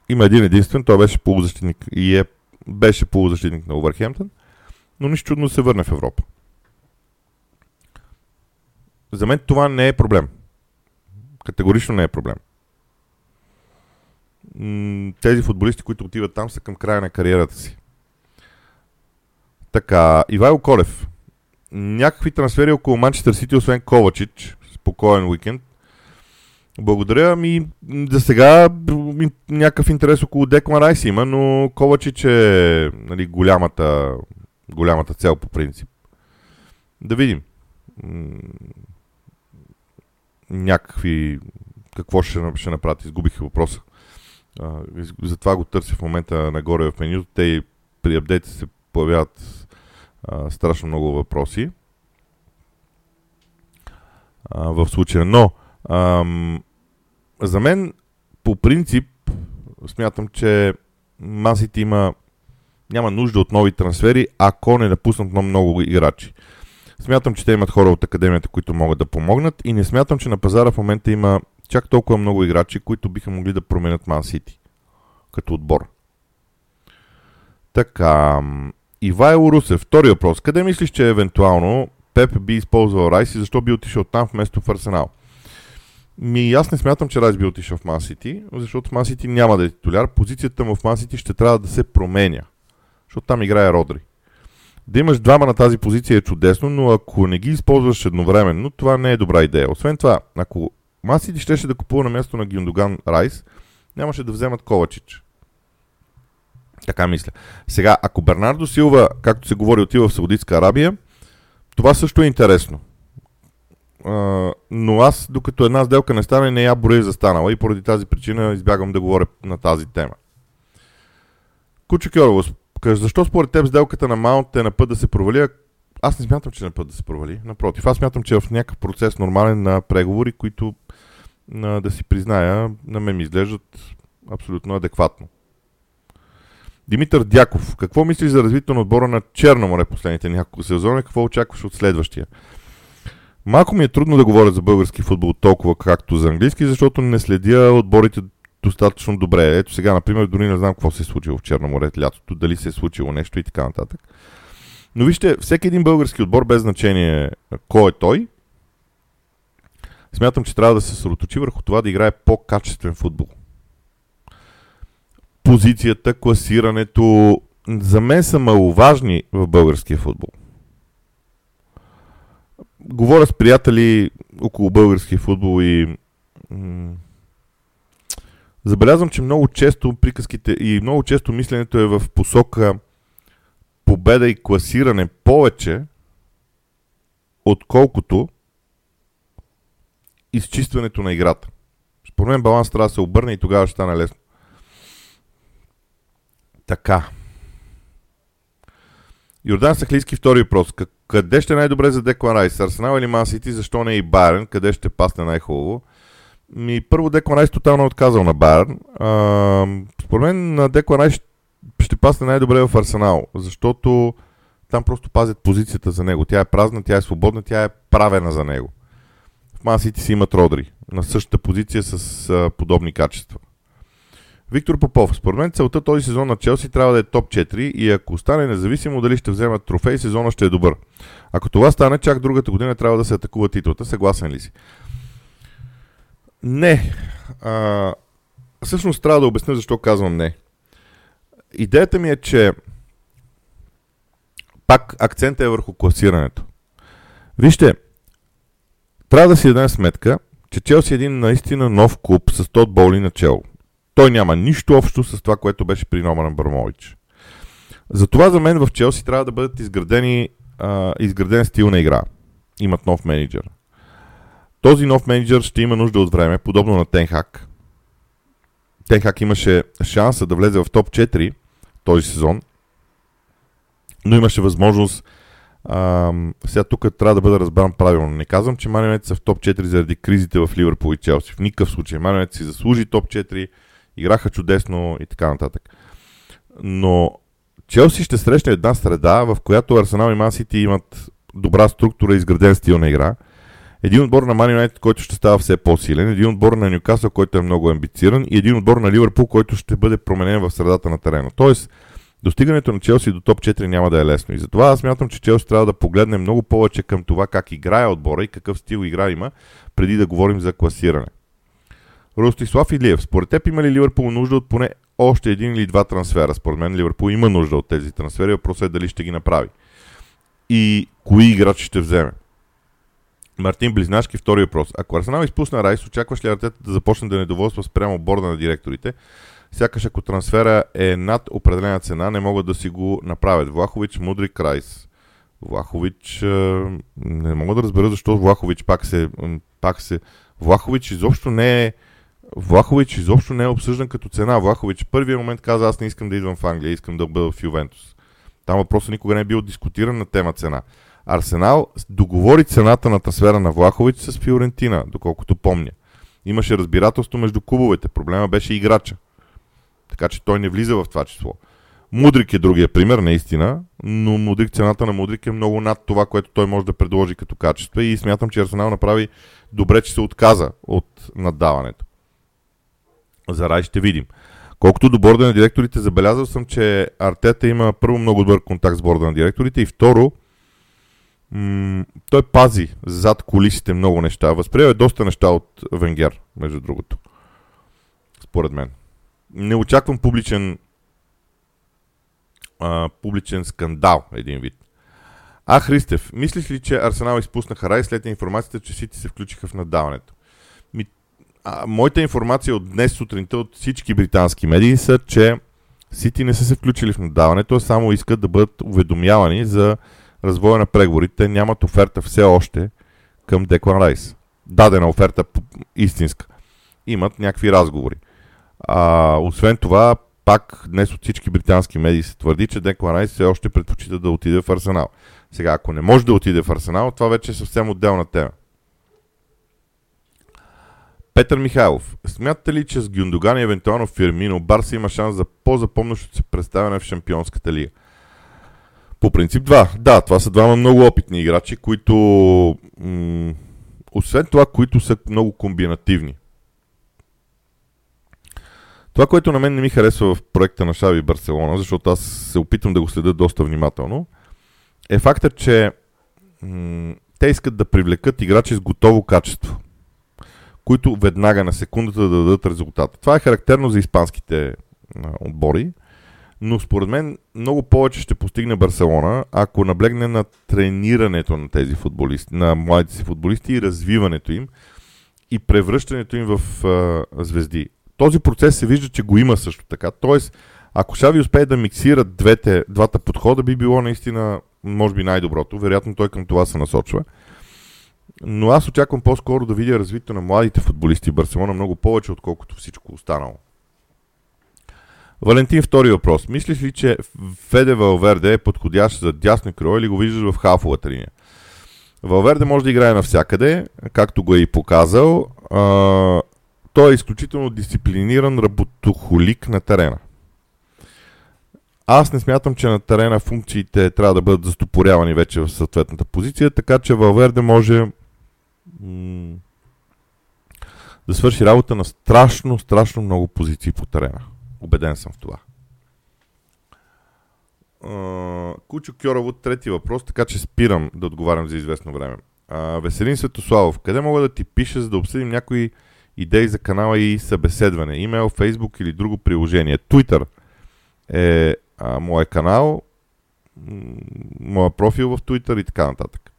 Има един единствен, той беше полузащитник и е, беше полузащитник на Увърхемптън, но нищо чудно се върне в Европа. За мен това не е проблем. Категорично не е проблем. Тези футболисти, които отиват там, са към края на кариерата си. Така, Ивайло Колев някакви трансфери около Манчестър Сити, освен Ковачич. Спокоен уикенд. Благодаря ми. За сега някакъв интерес около Декман Райс има, но Ковачич е нали, голямата, голямата цел по принцип. Да видим. Някакви... Какво ще, ще направят? Изгубих въпроса. затова го търся в момента нагоре в менюто. Те при апдейта се появяват а, страшно много въпроси а, в случая. Но ам, за мен по принцип смятам, че Масите има няма нужда от нови трансфери, ако не напуснат много, много играчи. Смятам, че те имат хора от академията, които могат да помогнат и не смятам, че на пазара в момента има чак толкова много играчи, които биха могли да променят Ман Сити като отбор. Така, Ивайло Русев, втори въпрос. Къде мислиш, че евентуално Пеп би използвал Райс и защо би отишъл там вместо в Арсенал? Ми, аз не смятам, че Райс би отишъл в Мансити, защото в Мансити няма да е титуляр. Позицията му в Мансити ще трябва да се променя, защото там играе Родри. Да имаш двама на тази позиция е чудесно, но ако не ги използваш едновременно, това не е добра идея. Освен това, ако Масити щеше да купува на място на Гюндоган Райс, нямаше да вземат Ковачич. Така мисля. Сега, ако Бернардо Силва, както се говори, отива в Саудитска Арабия, това също е интересно. Но аз, докато една сделка не стане, не я броя за станала и поради тази причина избягвам да говоря на тази тема. Кучо Кьорово, защо според теб сделката на Маунт е на път да се провали? Аз не смятам, че е на път да се провали. Напротив, аз смятам, че е в някакъв процес нормален на преговори, които да си призная, на мен ми изглеждат абсолютно адекватно. Димитър Дяков, какво мислиш за развитието на отбора на Черно море последните няколко сезони? Какво очакваш от следващия? Малко ми е трудно да говоря за български футбол толкова както за английски, защото не следя отборите достатъчно добре. Ето сега, например, дори не знам какво се е случило в Черно море лятото, дали се е случило нещо и така нататък. Но вижте, всеки един български отбор, без значение кой е той, смятам, че трябва да се съсредоточи върху това да играе по-качествен футбол. Позицията, класирането, за мен са маловажни в българския футбол. Говоря с приятели около българския футбол и забелязвам, че много често приказките и много често мисленето е в посока победа и класиране повече, отколкото изчистването на играта. Според мен баланс трябва да се обърне и тогава ще стане лесно. Така. Йордан Сахлийски втори въпрос. Къде ще е най-добре за Деклан Райс? Арсенал или Ман Сити? Защо не и Байерн? Къде ще пасне най-хубаво? Ми, първо Деклан Райс тотално е отказал на Байерн. според мен на Деклан Райс ще пасне най-добре в Арсенал, защото там просто пазят позицията за него. Тя е празна, тя е свободна, тя е правена за него. В Масите си имат Родри на същата позиция с а, подобни качества. Виктор Попов. Според мен целта този сезон на Челси трябва да е топ 4 и ако стане независимо дали ще вземат трофей, сезона ще е добър. Ако това стане, чак другата година трябва да се атакува титлата. Съгласен ли си? Не. А, всъщност трябва да обясня защо казвам не. Идеята ми е, че пак акцентът е върху класирането. Вижте, трябва да си дадем сметка, че Челси е един наистина нов клуб с Тод Боли начало. Той няма нищо общо с това, което беше при Номан Бармович. Затова за мен в Челси трябва да бъдат изградени, а, изграден стил на игра. Имат нов менеджер. Този нов менеджер ще има нужда от време, подобно на Тенхак. Тенхак имаше шанса да влезе в топ 4 този сезон, но имаше възможност а, сега тук трябва да бъда разбран правилно. Не казвам, че Манионет са в топ 4 заради кризите в Ливърпул и Челси. В никакъв случай. Манионет си заслужи топ 4, играха чудесно и така нататък. Но Челси ще срещне една среда, в която Арсенал и Мансити имат добра структура и изграден стил на игра. Един отбор на Man United, който ще става все по-силен, един отбор на Ньюкасъл, който е много амбициран и един отбор на Ливърпул, който ще бъде променен в средата на терена. Тоест, достигането на Челси до топ 4 няма да е лесно. И затова аз смятам, че Челси трябва да погледне много повече към това как играе отбора и какъв стил игра има, преди да говорим за класиране. Ростислав Илиев, според теб има ли Ливърпул нужда от поне още един или два трансфера? Според мен Ливърпул има нужда от тези трансфери, въпросът е дали ще ги направи. И кои играчи ще вземе. Мартин Близнашки, втори въпрос. Ако Арсенал изпусна Райс, очакваш ли Артета да започне да недоволства спрямо борда на директорите? Сякаш ако трансфера е над определена цена, не могат да си го направят. Влахович, Мудрик, Райс. Влахович, не мога да разбера защо Влахович пак се, пак се... Влахович изобщо не е Влахович изобщо не е обсъждан като цена. Влахович първия момент каза, аз не искам да идвам в Англия, искам да бъда в Ювентус. Там въпросът никога не е бил дискутиран на тема цена. Арсенал договори цената на трансфера на Влахович с Фиорентина, доколкото помня. Имаше разбирателство между клубовете. Проблема беше играча. Така че той не влиза в това число. Мудрик е другия пример, наистина, но Мудрик, цената на Мудрик е много над това, което той може да предложи като качество и смятам, че Арсенал направи добре, че се отказа от наддаването. За Рай ще видим. Колкото до борда на директорите, забелязал съм, че Артета има първо много добър контакт с борда на директорите и второ, м- той пази зад колисите много неща. Възприел е доста неща от Венгер, между другото. Според мен. Не очаквам публичен а, публичен скандал, един вид. А, Христев, мислиш ли, че Арсенал изпуснаха рай след информацията, че Сити се включиха в надаването? А, моята информация от днес сутринта от всички британски медии са, че Сити не са се включили в надаването, а само искат да бъдат уведомявани за развоя на преговорите. Те нямат оферта все още, към Деклан Райс. Дадена оферта истинска. Имат някакви разговори. А, освен това, пак днес от всички британски медии се твърди, че Деклан Райс все още предпочита да отиде в Арсенал. Сега, ако не може да отиде в Арсенал, това вече е съвсем отделна тема. Петър Михайлов. Смятате ли, че с Гюндоган и евентуално Фирмино Барса има шанс за по-запомнящо се представяне в Шампионската лига? По принцип два. Да, това са двама много опитни играчи, които м- освен това, които са много комбинативни. Това, което на мен не ми харесва в проекта на Шави Барселона, защото аз се опитвам да го следя доста внимателно, е факта, че м- те искат да привлекат играчи с готово качество, които веднага на секундата да дадат резултат. Това е характерно за испанските а, отбори, но според мен много повече ще постигне Барселона, ако наблегне на тренирането на тези футболисти, на младите си футболисти и развиването им и превръщането им в а, звезди. Този процес се вижда, че го има също така. Тоест, ако Шави успее да миксира двете, двата подхода, би било наистина, може би, най-доброто. Вероятно той към това се насочва. Но аз очаквам по-скоро да видя развитието на младите футболисти в Барселона много повече, отколкото всичко останало. Валентин, втори въпрос. Мислиш ли, че Феде Валверде е подходящ за дясно крило или го виждаш в хафовата линия? Валверде може да играе навсякъде, както го е и показал. А, той е изключително дисциплиниран работохолик на терена. Аз не смятам, че на терена функциите трябва да бъдат застопорявани вече в съответната позиция, така че Валверде може да свърши работа на страшно, страшно много позиции по терена. Обеден съм в това. Кучо Кьорово, трети въпрос, така че спирам да отговарям за известно време. Веселин Светославов, къде мога да ти пиша, за да обсъдим някои идеи за канала и събеседване? Имейл, Фейсбук или друго приложение? Twitter е а, моя канал, моя профил в Twitter и така нататък.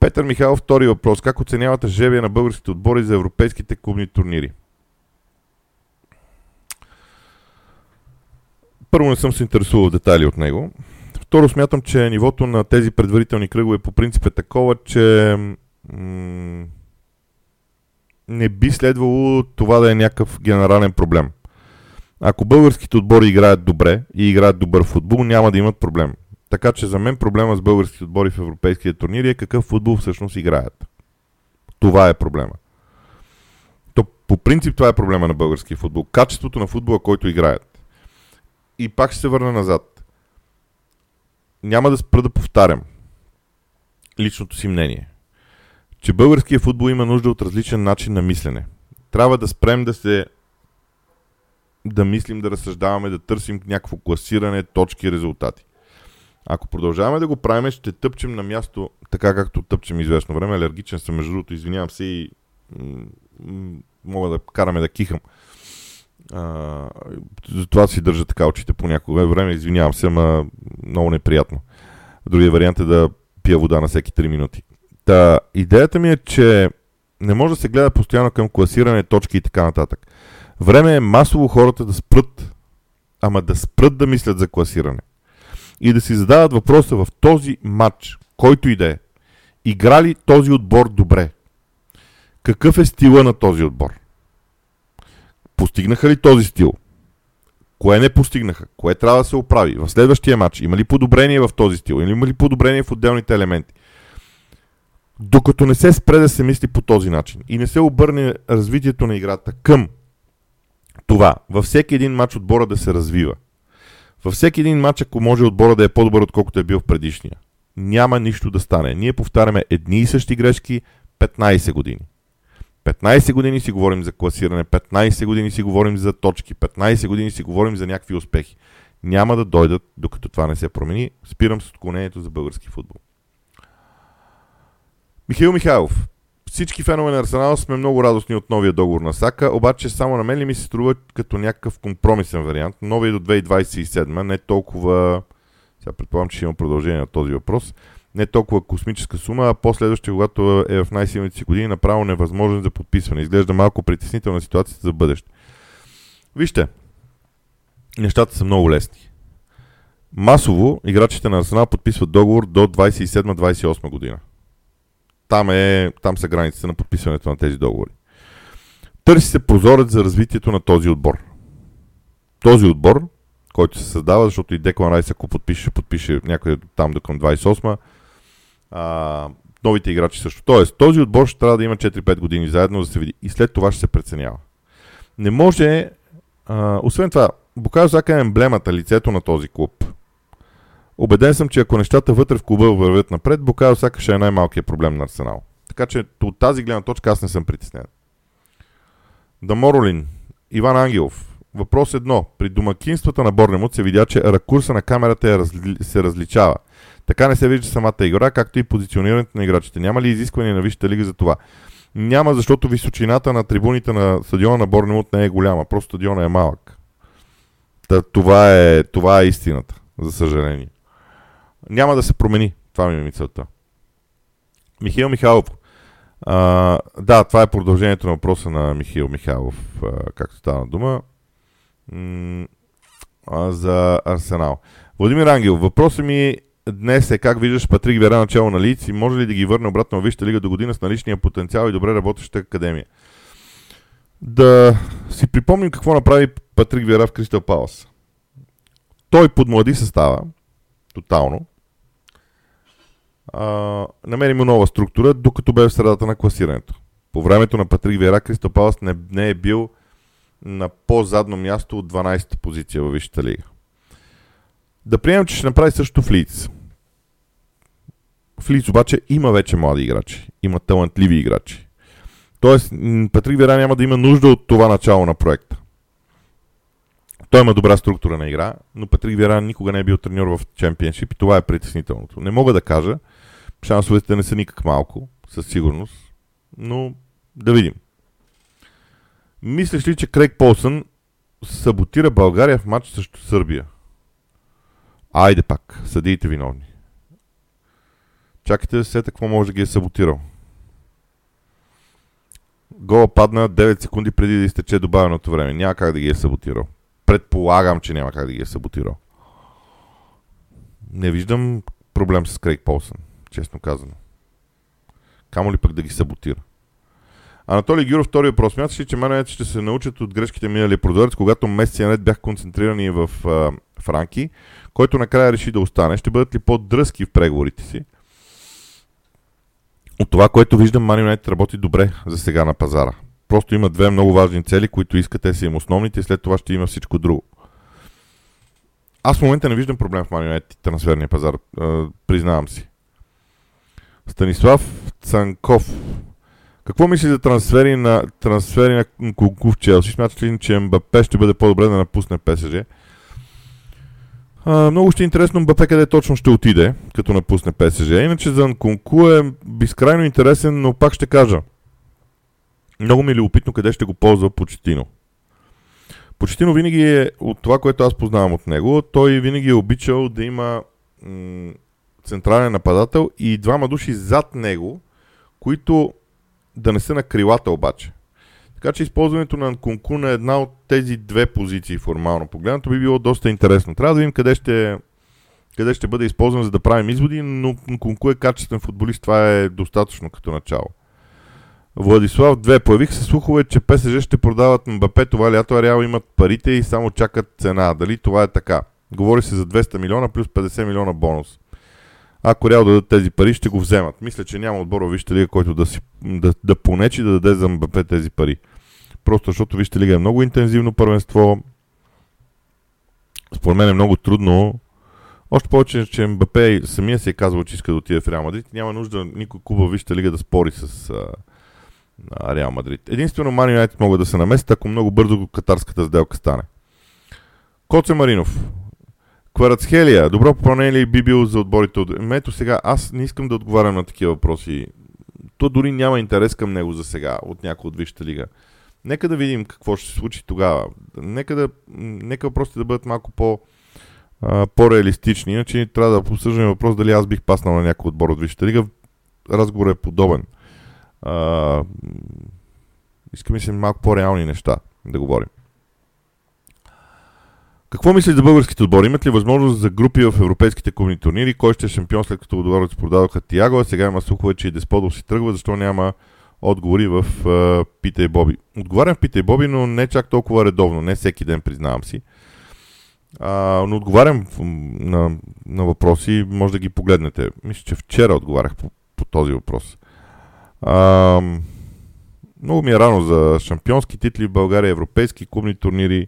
Петър Михайлов, втори въпрос. Как оценявате жебия на българските отбори за европейските клубни турнири? Първо не съм се интересувал в детайли от него. Второ смятам, че нивото на тези предварителни кръгове по принцип е такова, че м- не би следвало това да е някакъв генерален проблем. Ако българските отбори играят добре и играят добър футбол, няма да имат проблем. Така че за мен проблема с българските отбори в европейския турнири е какъв футбол всъщност играят. Това е проблема. То по принцип това е проблема на българския футбол. Качеството на футбола, който играят. И пак ще се върна назад. Няма да спра да повтарям личното си мнение, че българския футбол има нужда от различен начин на мислене. Трябва да спрем да се да мислим, да разсъждаваме, да търсим някакво класиране, точки, резултати. Ако продължаваме да го правим, ще тъпчем на място, така както тъпчем известно време. Алергичен съм, между другото, извинявам се и мога да караме да кихам. А, затова си държа така очите по някое време. Извинявам се, ама много неприятно. Другия вариант е да пия вода на всеки 3 минути. Та, идеята ми е, че не може да се гледа постоянно към класиране, точки и така нататък. Време е масово хората да спрат, ама да спрат да мислят за класиране. И да си задават въпроса в този матч, който и да е. Игра ли този отбор добре? Какъв е стила на този отбор? Постигнаха ли този стил? Кое не постигнаха? Кое трябва да се оправи? В следващия матч има ли подобрение в този стил? Или има ли подобрение в отделните елементи? Докато не се спре да се мисли по този начин и не се обърне развитието на играта към това, във всеки един матч отбора да се развива. Във всеки един матч, ако може отбора да е по-добър, отколкото е бил в предишния. Няма нищо да стане. Ние повтаряме едни и същи грешки 15 години. 15 години си говорим за класиране, 15 години си говорим за точки, 15 години си говорим за някакви успехи. Няма да дойдат, докато това не се промени. Спирам с отклонението за български футбол. Михаил Михайлов всички фенове на Арсенал сме много радостни от новия договор на Сака, обаче само на мен ли ми се струва като някакъв компромисен вариант. Новия до 2027, не толкова... Сега предполагам, че ще има продължение на този въпрос. Не толкова космическа сума, а последващия, когато е в най-силните си години, направо невъзможен за подписване. Изглежда малко притеснителна ситуацията за бъдеще. Вижте, нещата са много лесни. Масово играчите на Арсенал подписват договор до 27-28 година. Там, е, там са границите на подписването на тези договори. Търси се прозорец за развитието на този отбор. Този отбор, който се създава, защото и Деклан Райс, ако подпише, подпише някъде там до към 28 а, новите играчи също. Тоест, този отбор ще трябва да има 4-5 години заедно да се види. И след това ще се преценява. Не може. А, освен това, Букайо Зака е емблемата, лицето на този клуб. Обеден съм, че ако нещата вътре в клуба вървят напред, Букайо Сака ще е най-малкият проблем на Арсенал. Така че от тази гледна точка аз не съм притеснен. Даморолин, Иван Ангелов. Въпрос едно. При домакинствата на Борнемот се видя, че ракурса на камерата е разли... се различава. Така не се вижда самата игра, както и позиционирането на играчите. Няма ли изискване на Висшата лига за това? Няма, защото височината на трибуните на стадиона на Борнемут не е голяма. Просто стадиона е малък. Та, това, е, това е истината, за съжаление. Няма да се промени. Това ми е мисълта. Михаил Михайлов. А, да, това е продължението на въпроса на Михаил Михайлов, а, както стана дума. А, за Арсенал. Владимир Ангел, въпросът ми днес е как виждаш Патрик Вера начало на Лиц и може ли да ги върне обратно в Висшата лига до година с наличния потенциал и добре работеща академия? Да си припомним какво направи Патрик Вера в Кристал Палас. Той подмлади състава, тотално, а, намери му нова структура, докато бе в средата на класирането. По времето на Патрик Вера Кристал Палас не, не е бил на по-задно място от 12-та позиция във Висшата лига. Да приемем, че ще направи също в Лиц. В Лиц обаче има вече млади играчи. Има талантливи играчи. Тоест, Патрик Вера няма да има нужда от това начало на проекта. Той има добра структура на игра, но Патрик Вера никога не е бил треньор в чемпионшип и това е притеснителното. Не мога да кажа, шансовете не са никак малко, със сигурност, но да видим. Мислиш ли, че Крейг Полсън саботира България в матч срещу Сърбия? Айде пак, съдиите виновни. Чакайте да се какво може да ги е саботирал. Гола падна 9 секунди преди да изтече добавеното време. Няма как да ги е саботирал. Предполагам, че няма как да ги е саботирал. Не виждам проблем с Крейг Полсън, честно казано. Камо ли пък да ги саботира? Анатолий Гюров, втори въпрос. Смяташ ли, че менеджерите ще се научат от грешките минали продавец, когато месеци наред бях концентрирани в а, Франки, който накрая реши да остане? Ще бъдат ли по-дръзки в преговорите си? От това, което виждам, United работи добре за сега на пазара. Просто има две много важни цели, които искат, те са им основните и след това ще има всичко друго. Аз в момента не виждам проблем в United трансферния пазар, признавам си. Станислав Цанков. Какво мисли за трансфери на, трансфери на Куку в Челси? Смяташ ли, че МБП ще бъде по-добре да напусне ПСЖ? А, много ще е интересно Мбапе къде точно ще отиде, като напусне ПСЖ. Иначе за Нкунку е безкрайно интересен, но пак ще кажа. Много ми е любопитно къде ще го ползва Почетино. Почетино винаги е, от това, което аз познавам от него, той винаги е обичал да има централен нападател и двама души зад него, които да не са на крилата обаче. Така че използването на Нкунку на една от тези две позиции формално погледнато би било доста интересно. Трябва да видим къде ще, къде ще бъде използван за да правим изводи, но Нкунку е качествен футболист, това е достатъчно като начало. Владислав 2. Появих се слухове, че ПСЖ ще продават Мбапе това лято, а Реал имат парите и само чакат цена. Дали това е така? Говори се за 200 милиона плюс 50 милиона бонус. Ако Реал дадат тези пари, ще го вземат. Мисля, че няма отбор Вижте лига, който да, си, да, да понечи да даде за МБП тези пари. Просто защото Вижте лига е много интензивно първенство. Според мен е много трудно. Още повече, че МБП самия си е казал, че иска да отиде в Реал Мадрид. Няма нужда никой клуб в Вижте лига да спори с а, Реал Мадрид. Единствено Ман Юнайтед могат да се наместят, ако много бързо катарската сделка стане. Коце Маринов. Кварацхелия, добро попълнение ли би бил за отборите от... Ето сега, аз не искам да отговарям на такива въпроси. То дори няма интерес към него за сега, от някой от Висшата лига. Нека да видим какво ще се случи тогава. Нека, да, нека въпросите да бъдат малко по, а, по-реалистични, иначе трябва да обсъждаме въпрос дали аз бих паснал на някой отбор от Висшата лига. Разговорът е подобен. А, искаме се малко по-реални неща да говорим. Какво мислиш за българските отбори? Имат ли възможност за групи в европейските комунити турнири? Кой ще е шампион след като отборите продадоха Тиаго? А сега има слухове, че и Десподов си тръгва. Защо няма отговори в uh, Пита и Боби? Отговарям в Пита и Боби, но не чак толкова редовно. Не всеки ден, признавам си. А, но отговарям на, на въпроси, може да ги погледнете. Мисля, че вчера отговарях по, по този въпрос. А, много ми е рано за шампионски титли в България, европейски клубни турнири.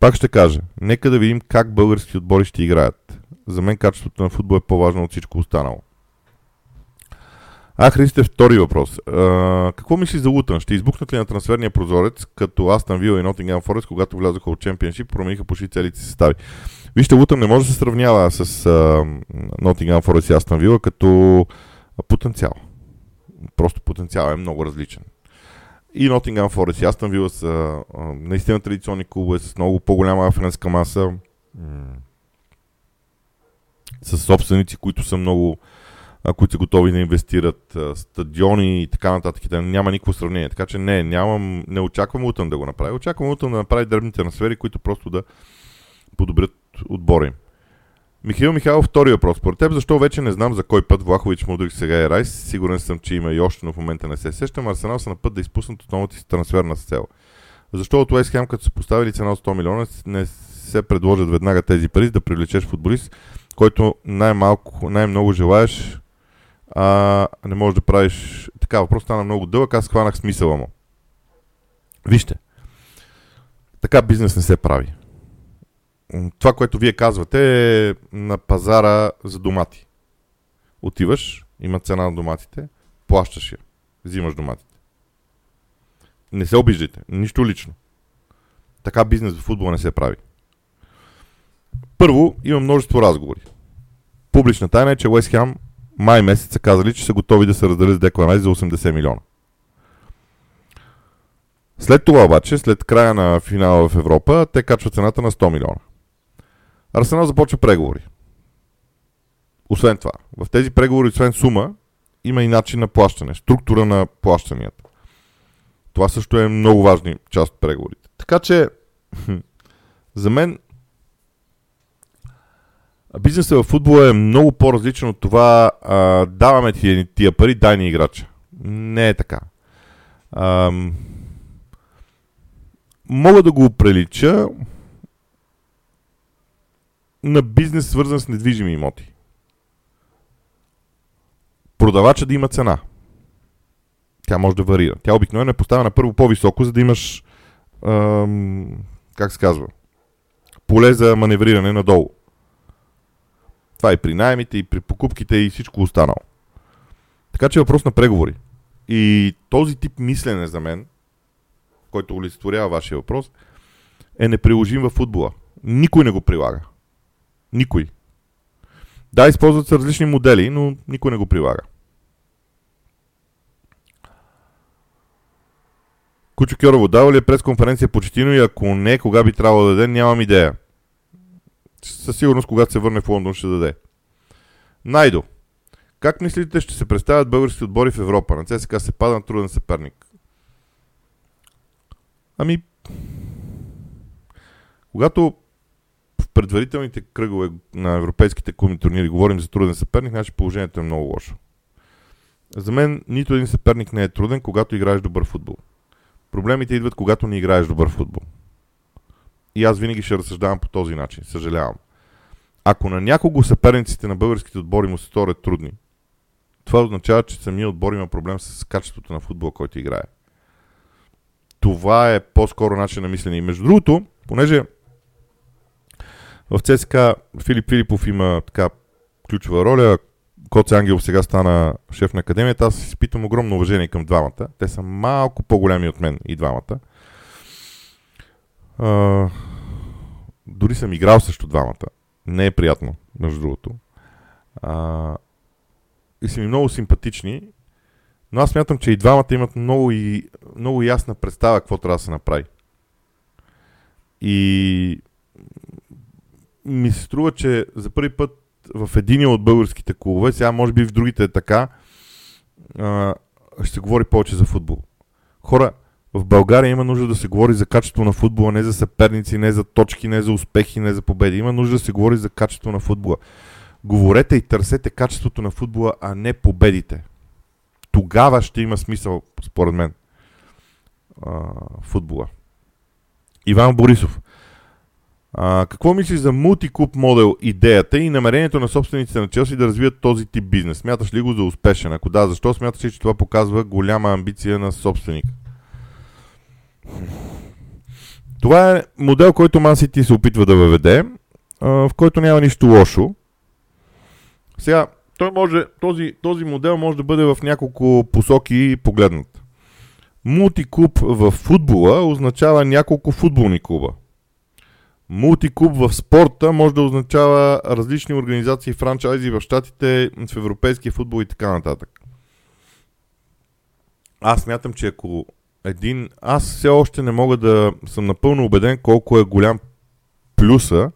Пак ще кажа, нека да видим как български отбори ще играят. За мен качеството на футбол е по-важно от всичко останало. А, Христе, втори въпрос. А, какво мислиш за Лутън? Ще избухнат ли на трансферния прозорец, като Астан Вил и Нотингем Форест, когато влязоха от Чемпионшип, промениха почти целите си състави? Вижте, Лутън не може да се сравнява с Нотингем Форест и Астан Вила като потенциал. Просто потенциал е много различен. И Nottingham Forest и Астън Вила са а, наистина традиционни клубове с много по-голяма френска маса. С собственици, които са много а, които са готови да инвестират, а, стадиони и така нататък. Да няма никакво сравнение. Така че не, нямам, не очаквам Утън да го направи. Очаквам Утън да направи дребните трансфери, които просто да подобрят отбора им. Михаил Михайлов, втори въпрос. Според теб, защо вече не знам за кой път Влахович, Мудрик, сега е Райс? Сигурен съм, че има и още, но в момента не се сещам. Арсенал са на път да изпуснат основната си трансферна цел. Защо от Уест като са поставили цена от 100 милиона, не се предложат веднага тези пари, да привлечеш футболист, който най-малко, най-много желаеш, а не можеш да правиш... Така, въпрос стана много дълъг, аз хванах смисъла му. Вижте, така бизнес не се прави това, което вие казвате е на пазара за домати. Отиваш, има цена на доматите, плащаш я, взимаш доматите. Не се обиждайте, нищо лично. Така бизнес в футбола не се прави. Първо, има множество разговори. Публична тайна е, че Уест Хем май месец са казали, че са готови да се разделят с Деклан за 80 милиона. След това обаче, след края на финала в Европа, те качват цената на 100 милиона. Арсенал започва преговори. Освен това, в тези преговори, освен сума, има и начин на плащане, структура на плащанията. Това също е много важна част от преговорите. Така че, за мен, бизнесът в футбола е много по-различен от това а, даваме ти тия пари, дай ни играча. Не е така. А, мога да го прилича на бизнес, свързан с недвижими имоти. Продавача да има цена. Тя може да варира. Тя обикновено е поставена първо по-високо, за да имаш, ам, как се казва, поле за маневриране надолу. Това и при найемите, и при покупките, и всичко останало. Така че е въпрос на преговори. И този тип мислене за мен, който олицетворява вашия въпрос, е неприложим във футбола. Никой не го прилага. Никой. Да, използват се различни модели, но никой не го прилага. Кучо Кьорово, дава ли е пресконференция по Четино и ако не, кога би трябвало да даде, нямам идея. Със сигурност, когато се върне в Лондон, ще даде. Найдо, как мислите ще се представят български отбори в Европа? На ЦСКА се пада на труден съперник. Ами, когато предварителните кръгове на европейските клубни турнири говорим за труден съперник, значи положението е много лошо. За мен нито един съперник не е труден, когато играеш добър футбол. Проблемите идват, когато не играеш добър футбол. И аз винаги ще разсъждавам по този начин. Съжалявам. Ако на някого съперниците на българските отбори му се сторят трудни, това означава, че самия отбор има проблем с качеството на футбол, който играе. Това е по-скоро начин на мислене. И между другото, понеже в ЦСКА Филип Филипов има така ключова роля. Коце Ангелов сега стана шеф на академията. Аз изпитвам огромно уважение към двамата. Те са малко по-големи от мен и двамата. А, дори съм играл също двамата. Не е приятно, между другото. А, и са ми много симпатични, но аз смятам, че и двамата имат много, и, много ясна представа какво трябва да се направи. И ми се струва, че за първи път в един от българските клубове, сега може би в другите е така, ще се говори повече за футбол. Хора, В България има нужда да се говори за качество на футбола, не за съперници, не за точки, не за успехи, не за победи. Има нужда да се говори за качество на футбола. Говорете и търсете качеството на футбола, а не победите. Тогава ще има смисъл, според мен, футбола. Иван Борисов. А, какво мислиш за мултикуп модел идеята и намерението на собствениците на Челси да развият този тип бизнес? Смяташ ли го за успешен? Ако да, защо смяташ ли, че това показва голяма амбиция на собственика? Това е модел, който Man City се опитва да въведе, в който няма нищо лошо. Сега, той може, този, този модел може да бъде в няколко посоки погледнат. Мултиклуб в футбола означава няколко футболни клуба. Мултиклуб в спорта може да означава различни организации, франчайзи в щатите, в европейския футбол и така нататък. Аз смятам, че ако един... Аз все още не мога да съм напълно убеден колко е голям плюса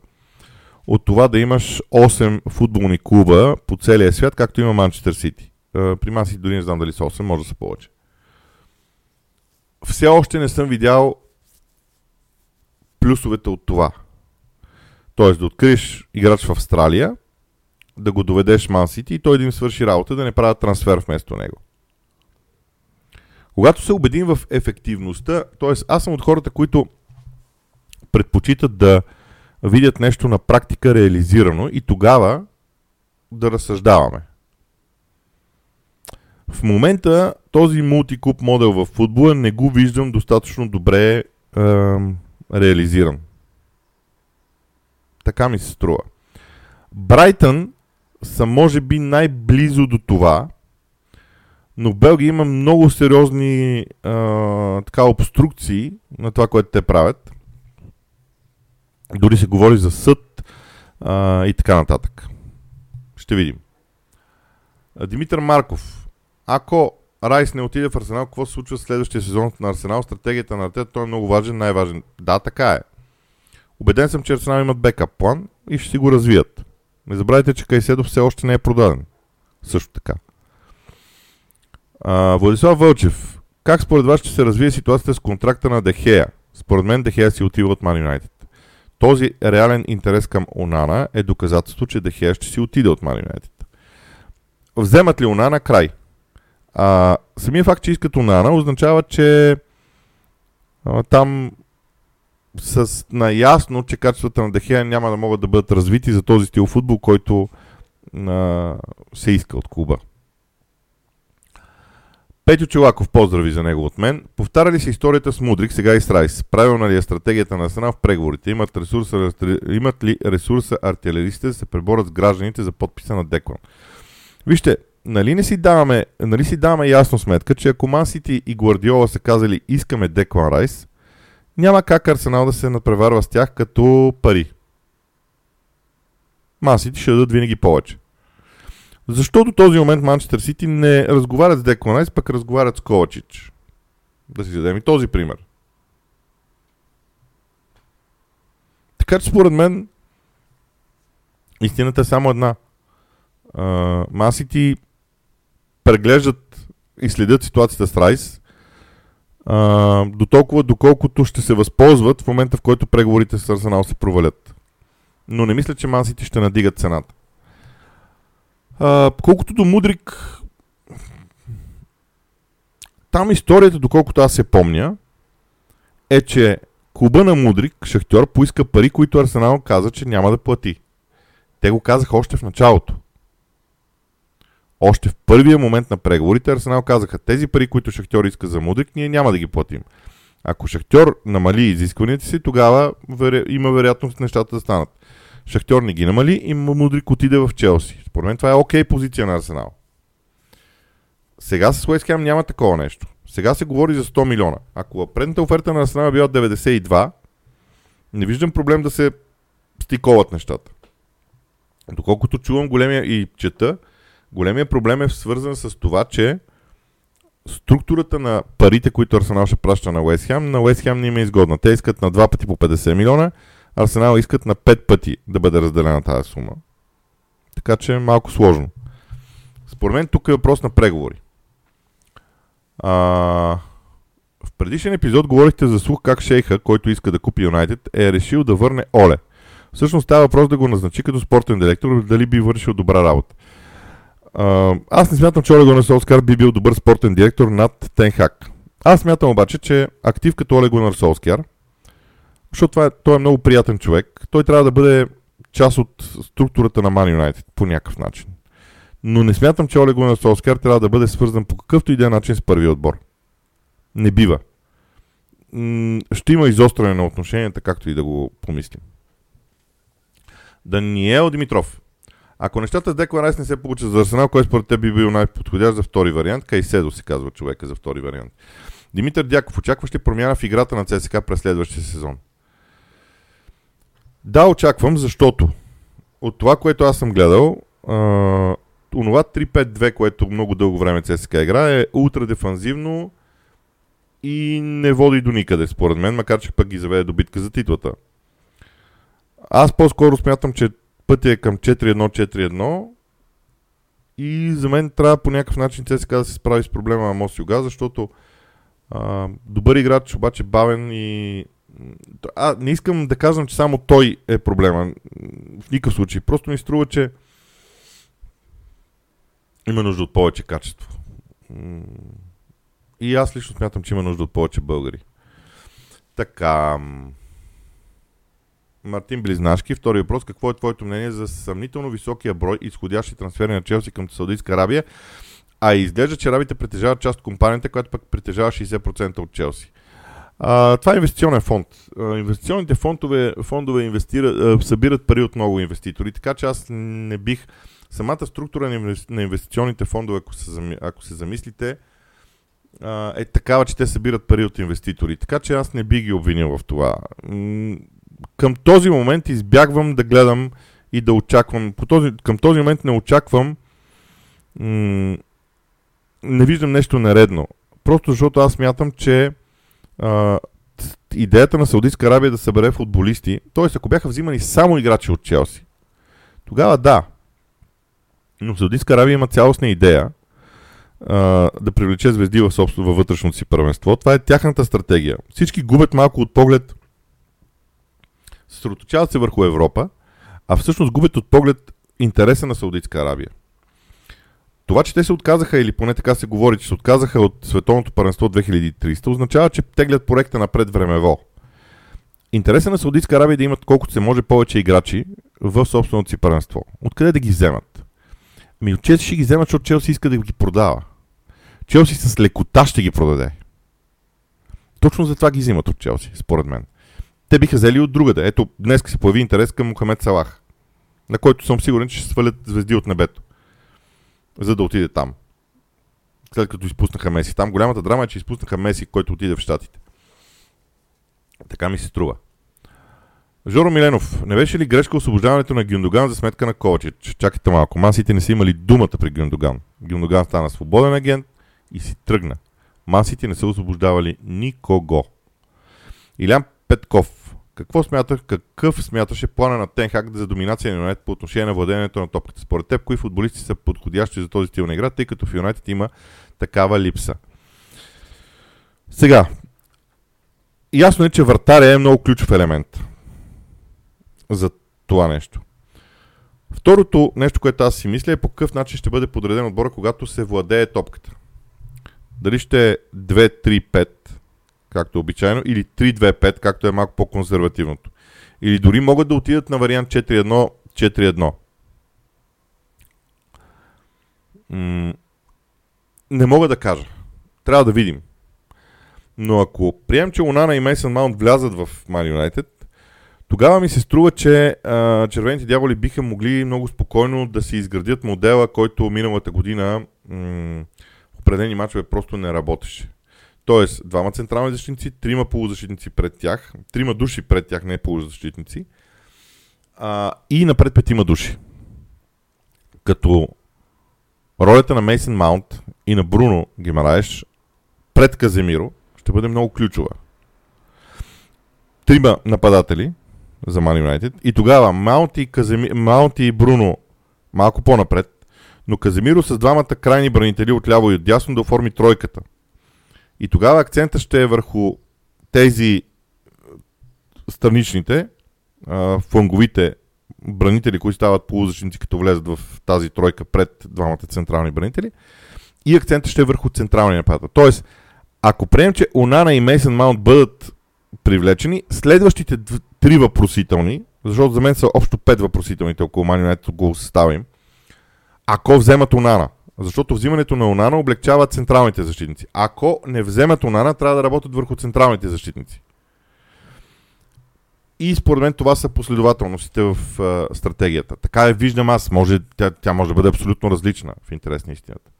от това да имаш 8 футболни клуба по целия свят, както има Манчестър Сити. При Маси дори не знам дали са 8, може да са повече. Все още не съм видял плюсовете от това. Тоест да откриеш играч в Австралия, да го доведеш Ман Сити и той да им свърши работа, да не правят трансфер вместо него. Когато се убедим в ефективността, т.е. аз съм от хората, които предпочитат да видят нещо на практика реализирано и тогава да разсъждаваме. В момента този мултикуп модел в футбола не го виждам достатъчно добре е, реализиран. Така ми се струва. Брайтън са може би най-близо до това, но в Белгия има много сериозни а, така, обструкции на това, което те правят. Дори се говори за съд а, и така нататък. Ще видим. Димитър Марков. Ако Райс не отиде в Арсенал, какво се случва следващия сезон на Арсенал? Стратегията на Артета, той е много важен, най-важен. Да, така е. Убеден съм, че Арсенал имат бекап план и ще си го развият. Не забравяйте, че Кайседов все още не е продаден. Също така. А, Владислав Вълчев. Как според вас ще се развие ситуацията с контракта на Дехея? Според мен Дехея си отива от Man United. Този реален интерес към Онана е доказателство, че Дехея ще си отиде от Man United. Вземат ли Онана край? А, самия факт, че искат Онана, означава, че а, там с наясно, че качествата на Дехея няма да могат да бъдат развити за този стил футбол, който а, се иска от клуба. Петю Челаков, поздрави за него от мен. Повтаря ли се историята с Мудрик, сега и с Райс? Правилна ли е стратегията на страна в преговорите? Имат, ресурса, имат ли ресурса артилеристите да се преборят с гражданите за подписа на Деклан? Вижте, нали не си даваме, нали си даваме ясно сметка, че ако Мансити и Гвардиола са казали искаме Деклан Райс, няма как Арсенал да се надпреварва с тях като пари. Мансити ще дадат винаги повече. Защо до този момент Манчестър Сити не разговарят с Деклан Райс, пък разговарят с Ковачич? Да си дадем и този пример. Така че според мен истината е само една. Масити преглеждат и следят ситуацията с Райс до толкова, доколкото ще се възползват в момента, в който преговорите с Арсенал се провалят. Но не мисля, че Масити ще надигат цената. А, колкото до Мудрик, там историята, доколкото аз се помня, е, че клуба на Мудрик, Шахтьор, поиска пари, които Арсенал каза, че няма да плати. Те го казаха още в началото. Още в първия момент на преговорите Арсенал казаха, тези пари, които Шахтьор иска за Мудрик, ние няма да ги платим. Ако Шахтьор намали изискванията си, тогава има вероятност нещата да станат. Шахтьор не ги намали и Мудрик отиде в Челси. Според мен това е окей okay позиция на Арсенал. Сега с Уест Хем няма такова нещо. Сега се говори за 100 милиона. Ако предната оферта на Арсенал е била 92, не виждам проблем да се стиковат нещата. Доколкото чувам големия и чета, големия проблем е свързан с това, че структурата на парите, които Арсенал ще праща на Уест Хем, на Уест Хем не им е изгодна. Те искат на два пъти по 50 милиона, Арсенал искат на 5 пъти да бъде разделена тази сума. Така че е малко сложно. Според мен тук е въпрос на преговори. А, в предишен епизод говорихте за слух как Шейха, който иска да купи Юнайтед, е решил да върне Оле. Всъщност става въпрос да го назначи като спортен директор, дали би вършил добра работа. Аз не смятам, че Оле Гунар Солскар би бил добър спортен директор над Тенхак. Аз смятам обаче, че актив като Оле Гунар Солскар, защото това е, той е много приятен човек, той трябва да бъде част от структурата на Man United по някакъв начин. Но не смятам, че Оле Гунар Солскар трябва да бъде свързан по какъвто и да е начин с първи отбор. Не бива. ще има изостряне на отношенията, както и да го помислим. Даниел Димитров. Ако нещата с Декла Райс не се получат за Арсенал, кой според теб би бил най-подходящ за втори вариант? Кайседо се казва човека за втори вариант. Димитър Дяков, очакваш ли промяна в играта на ЦСКА през следващия сезон? Да, очаквам, защото от това, което аз съм гледал, а, онова 3-5-2, което много дълго време ЦСКА игра, е ултра дефанзивно и не води до никъде, според мен, макар че пък ги заведе до битка за титлата. Аз по-скоро смятам, че пътя е към 4-1-4-1 и за мен трябва по някакъв начин ЦСКА да се справи с проблема на Мос Юга, защото а, добър играч, обаче бавен и... А, не искам да казвам, че само той е проблема. В никакъв случай. Просто ми струва, че има нужда от повече качество. И аз лично смятам, че има нужда от повече българи. Така. Мартин Близнашки, втори въпрос. Какво е твоето мнение за съмнително високия брой изходящи трансфери на Челси към Саудитска Арабия? А изглежда, че арабите притежават част от компанията, която пък притежава 60% от Челси. А, това е инвестиционен фонд. А, инвестиционните фондове, фондове инвестира, а, събират пари от много инвеститори, така че аз не бих... Самата структура на инвестиционните фондове, ако се, ако се замислите, а, е такава, че те събират пари от инвеститори. Така че аз не би ги обвинил в това. Към този момент избягвам да гледам и да очаквам. По този, към този момент не очаквам м- не виждам нещо наредно. Просто защото аз смятам, че а, идеята на Саудитска Арабия е да събере футболисти, т.е. ако бяха взимани само играчи от Челси, тогава да. Но Саудитска Арабия има цялостна идея а, да привлече звезди в собствено във вътрешното си първенство. Това е тяхната стратегия. Всички губят малко от поглед, съсредоточават се върху Европа, а всъщност губят от поглед интереса на Саудитска Арабия. Това, че те се отказаха, или поне така се говори, че се отказаха от Световното първенство 2300, означава, че теглят проекта напред времево. Интересът на Саудитска Арабия е да имат колкото се може повече играчи в собственото си първенство. Откъде да ги вземат? Ми от Челси ще ги вземат, защото Челси иска да ги продава. Челси с лекота ще ги продаде. Точно за това ги взимат от Челси, според мен. Те биха взели от другаде. Ето, днес се появи интерес към Мохамед Салах, на който съм сигурен, че ще свалят звезди от небето за да отиде там. След като изпуснаха Меси. Там голямата драма е, че изпуснаха Меси, който отиде в Штатите. Така ми се струва. Жоро Миленов, не беше ли грешка освобождаването на Гюндоган за сметка на Ковачич? Чакайте малко, масите не са имали думата при Гюндоган. Гюндоган стана свободен агент и си тръгна. Масите не са освобождавали никого. Илян Петков, какво смяташ, какъв смяташе плана на Тенхак за доминация на Юнайтед по отношение на владението на топката? Според теб, кои футболисти са подходящи за този стил на игра, тъй като в Юнайтед има такава липса? Сега, ясно е, че вратаря е много ключов елемент за това нещо. Второто нещо, което аз си мисля е по какъв начин ще бъде подреден отбора, когато се владее топката. Дали ще е 2-3-5 както обичайно, или 3-2-5, както е малко по-консервативното. Или дори могат да отидат на вариант 4-1-4-1. М- не мога да кажа. Трябва да видим. Но ако прием, че Онана и Мейсън Маунт влязат в Man United, тогава ми се струва, че а, червените дяволи биха могли много спокойно да си изградят модела, който миналата година м- определени мачове просто не работеше. Тоест, двама централни защитници, трима полузащитници пред тях, трима души пред тях, не полузащитници, а, и напред петима души. Като ролята на Мейсен Маунт и на Бруно Гимараеш пред Каземиро ще бъде много ключова. Трима нападатели за Man United и тогава Маунт и, Каземи... Маунт и Бруно малко по-напред, но Каземиро с двамата крайни бранители от ляво и от дясно да оформи тройката – И тогава акцента ще е върху тези страничните, а, фланговите бранители, които стават полузащитници, като влезат в тази тройка пред двамата централни бранители. И акцентът ще е върху централния нападател. Тоест, ако приемем, че Онана и Мейсън Маунт бъдат привлечени, следващите три въпросителни, защото за мен са общо пет въпросителните около Манионет го съставим, ако вземат Онана. Защото взимането на Онана облегчава централните защитници. Ако не вземат Онана, трябва да работят върху централните защитници. И според мен това са последователностите в а, стратегията. Така я виждам аз. Може, тя, тя може да бъде абсолютно различна в интерес на истината.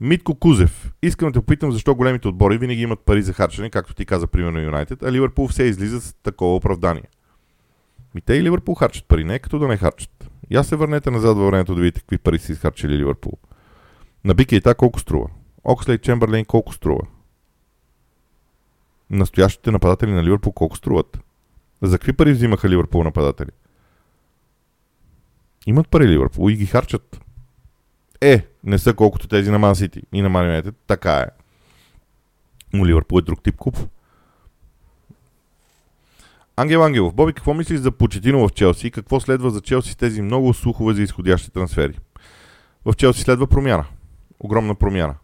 Митко Кузев. Искам да те попитам защо големите отбори винаги имат пари за харчене, както ти каза, примерно Юнайтед, а Ливърпул все излиза с такова оправдание. Ми те и Ливърпул харчат пари, не е като да не харчат. Аз се върнете назад във времето да видите какви пари си изхарчили Ливърпул. На Бикейта колко струва? Окслей Чемберлейн колко струва? Настоящите нападатели на Ливърпул колко струват? За какви пари взимаха Ливърпул нападатели? Имат пари Ливърпул и ги харчат. Е, не са колкото тези на Ман Сити и на Ман така е. Но Ливърпул е друг тип клуб. Ангел Ангелов, Боби, какво мислиш за Почетино в Челси и какво следва за Челси с тези много слухове за изходящи трансфери? В Челси следва промяна. Огромна промяна.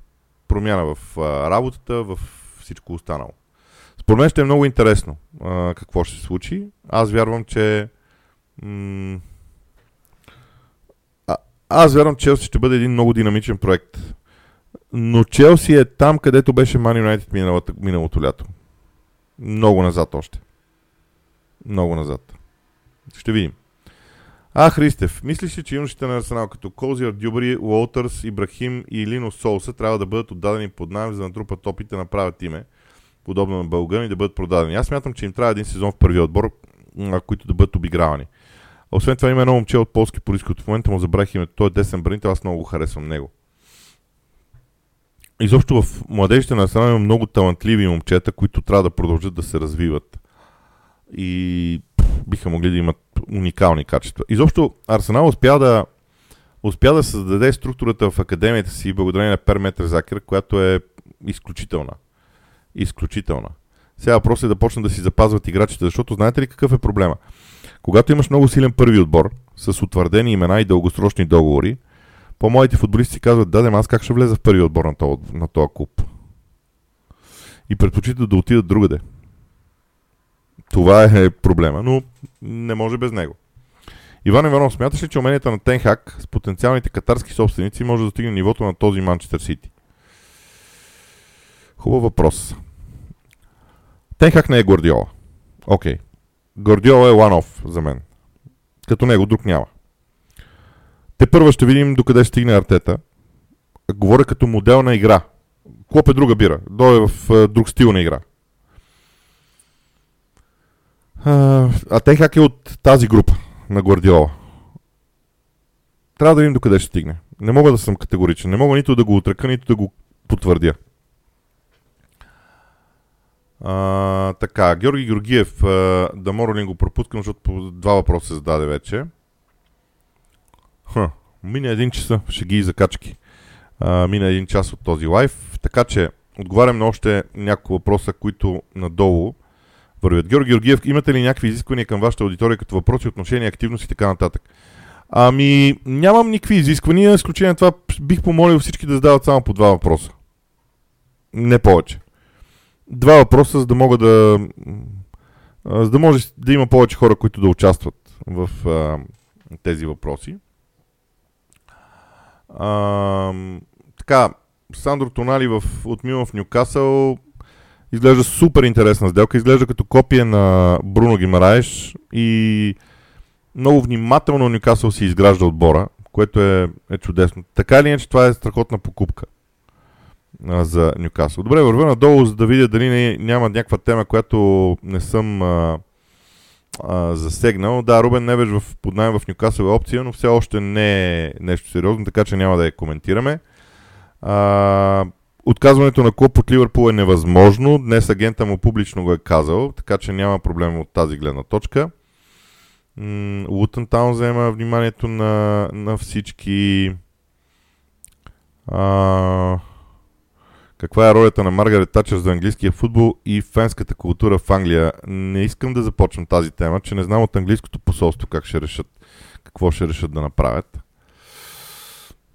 Промяна в а, работата, в всичко останало. Според мен ще е много интересно а, какво ще се случи. Аз вярвам, че м- а, аз вярвам, че Челси ще бъде един много динамичен проект. Но Челси е там, където беше Man United миналото лято. Много назад още. Много назад. Ще видим. А, Христев, мислиш ли, че юношите на Арсенал като Козиар, Дюбри, Уолтърс, Ибрахим и Лино Солса трябва да бъдат отдадени под найем за да натрупат опит да направят име, подобно на Бълган и да бъдат продадени? Аз смятам, че им трябва един сезон в първия отбор, които да бъдат обигравани. Освен това има едно момче от полски происход. В момента му забравих името. Той е десен бранител, аз много го харесвам него. Изобщо в младежите на Арсенал има много талантливи момчета, които трябва да продължат да се развиват. И биха могли да имат уникални качества. Изобщо Арсенал успя да, успя да създаде структурата в академията си благодарение на Перметр Закер, която е изключителна. Изключителна. Сега въпрос е да почнат да си запазват играчите, защото знаете ли какъв е проблема? Когато имаш много силен първи отбор, с утвърдени имена и дългосрочни договори, по-моите футболисти казват, да, аз как ще влеза в първи отбор на този, на този клуб? И предпочитат да отидат другаде. Това е проблема, но не може без него. Иван Иванов, смяташ ли, че уменията на Тенхак с потенциалните катарски собственици може да достигне нивото на този Манчестър Сити? Хубав въпрос. Тенхак не е Гордиола. Окей. Okay. Гордиола е one-off за мен. Като него друг няма. Те първо ще видим докъде ще стигне Артета. Говоря като модел на игра. Клоп е друга бира. Дой е в е, друг стил на игра. А, а Тенхак е от тази група на Гвардиола. Трябва да видим докъде ще стигне. Не мога да съм категоричен. Не мога нито да го отръка, нито да го потвърдя. А, така, Георги Георгиев, да Моролин го пропускам, защото два въпроса се зададе вече. Ха, мина един часа, ще ги и закачки. А, мина един час от този лайф, така че отговарям на още няколко въпроса, които надолу вървят. Георги Георгиев, имате ли някакви изисквания към вашата аудитория като въпроси, отношения, активност и така нататък? Ами, нямам никакви изисквания, изключение това бих помолил всички да задават само по два въпроса. Не повече. Два въпроса, за да мога да... За да може да има повече хора, които да участват в а, тези въпроси. А, така, Сандро Тонали в, от Милан в Нюкасъл Изглежда супер интересна сделка. Изглежда като копия на Бруно Гимараеш и много внимателно Нюкасъл си изгражда отбора, което е, е чудесно. Така или иначе това е страхотна покупка а, за Нюкасъл. Добре, вървя надолу, за да видя дали не, няма някаква тема, която не съм а, а, засегнал. Да, Рубен Невеж в поднайм в Нюкасъл е опция, но все още не е нещо сериозно, така че няма да я коментираме. А, Отказването на клуб от Ливърпул е невъзможно. Днес агента му публично го е казал, така че няма проблем от тази гледна точка. Лутън Таун взема вниманието на, на всички. А, каква е ролята на Маргарет Тачър за английския футбол и фенската култура в Англия. Не искам да започвам тази тема, че не знам от английското посолство как ще решат, какво ще решат да направят.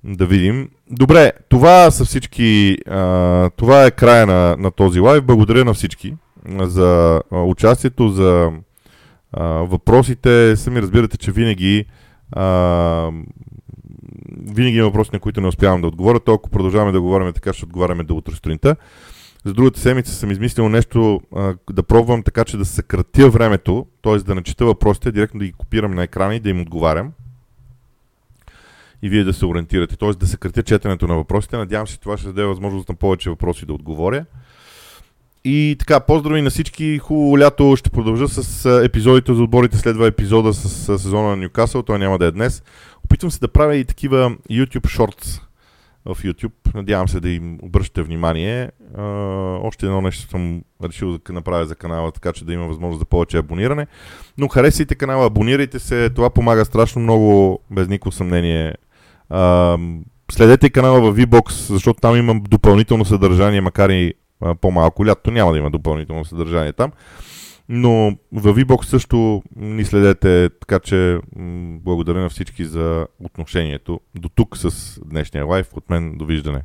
Да видим. Добре, това са всички. А, това е края на, на този лайв. Благодаря на всички за участието, за а, въпросите. Сами разбирате, че винаги а, винаги има въпроси, на които не успявам да отговоря. То продължаваме да говорим така, ще отговаряме до утре сутринта. За другата седмица съм измислил нещо а, да пробвам така, че да съкратя времето, т.е. да начита въпросите, директно да ги копирам на екрана и да им отговарям. И вие да се ориентирате, т.е. да съкратя четенето на въпросите. Надявам се, това ще даде възможност на повече въпроси да отговоря. И така, поздрави на всички. Хубаво лято. Ще продължа с епизодите за отборите. Следва епизода с сезона на Ньюкасъл. Той няма да е днес. Опитвам се да правя и такива YouTube Shorts в YouTube. Надявам се да им обръщате внимание. Още едно нещо съм решил да направя за канала, така че да има възможност за повече абониране. Но харесайте канала, абонирайте се. Това помага страшно много, без никакво съмнение. Следете канала в VBOX, защото там имам допълнително съдържание, макар и по-малко. Лято няма да има допълнително съдържание там. Но в VBOX също ни следете, така че благодаря на всички за отношението. До тук с днешния лайф. От мен довиждане.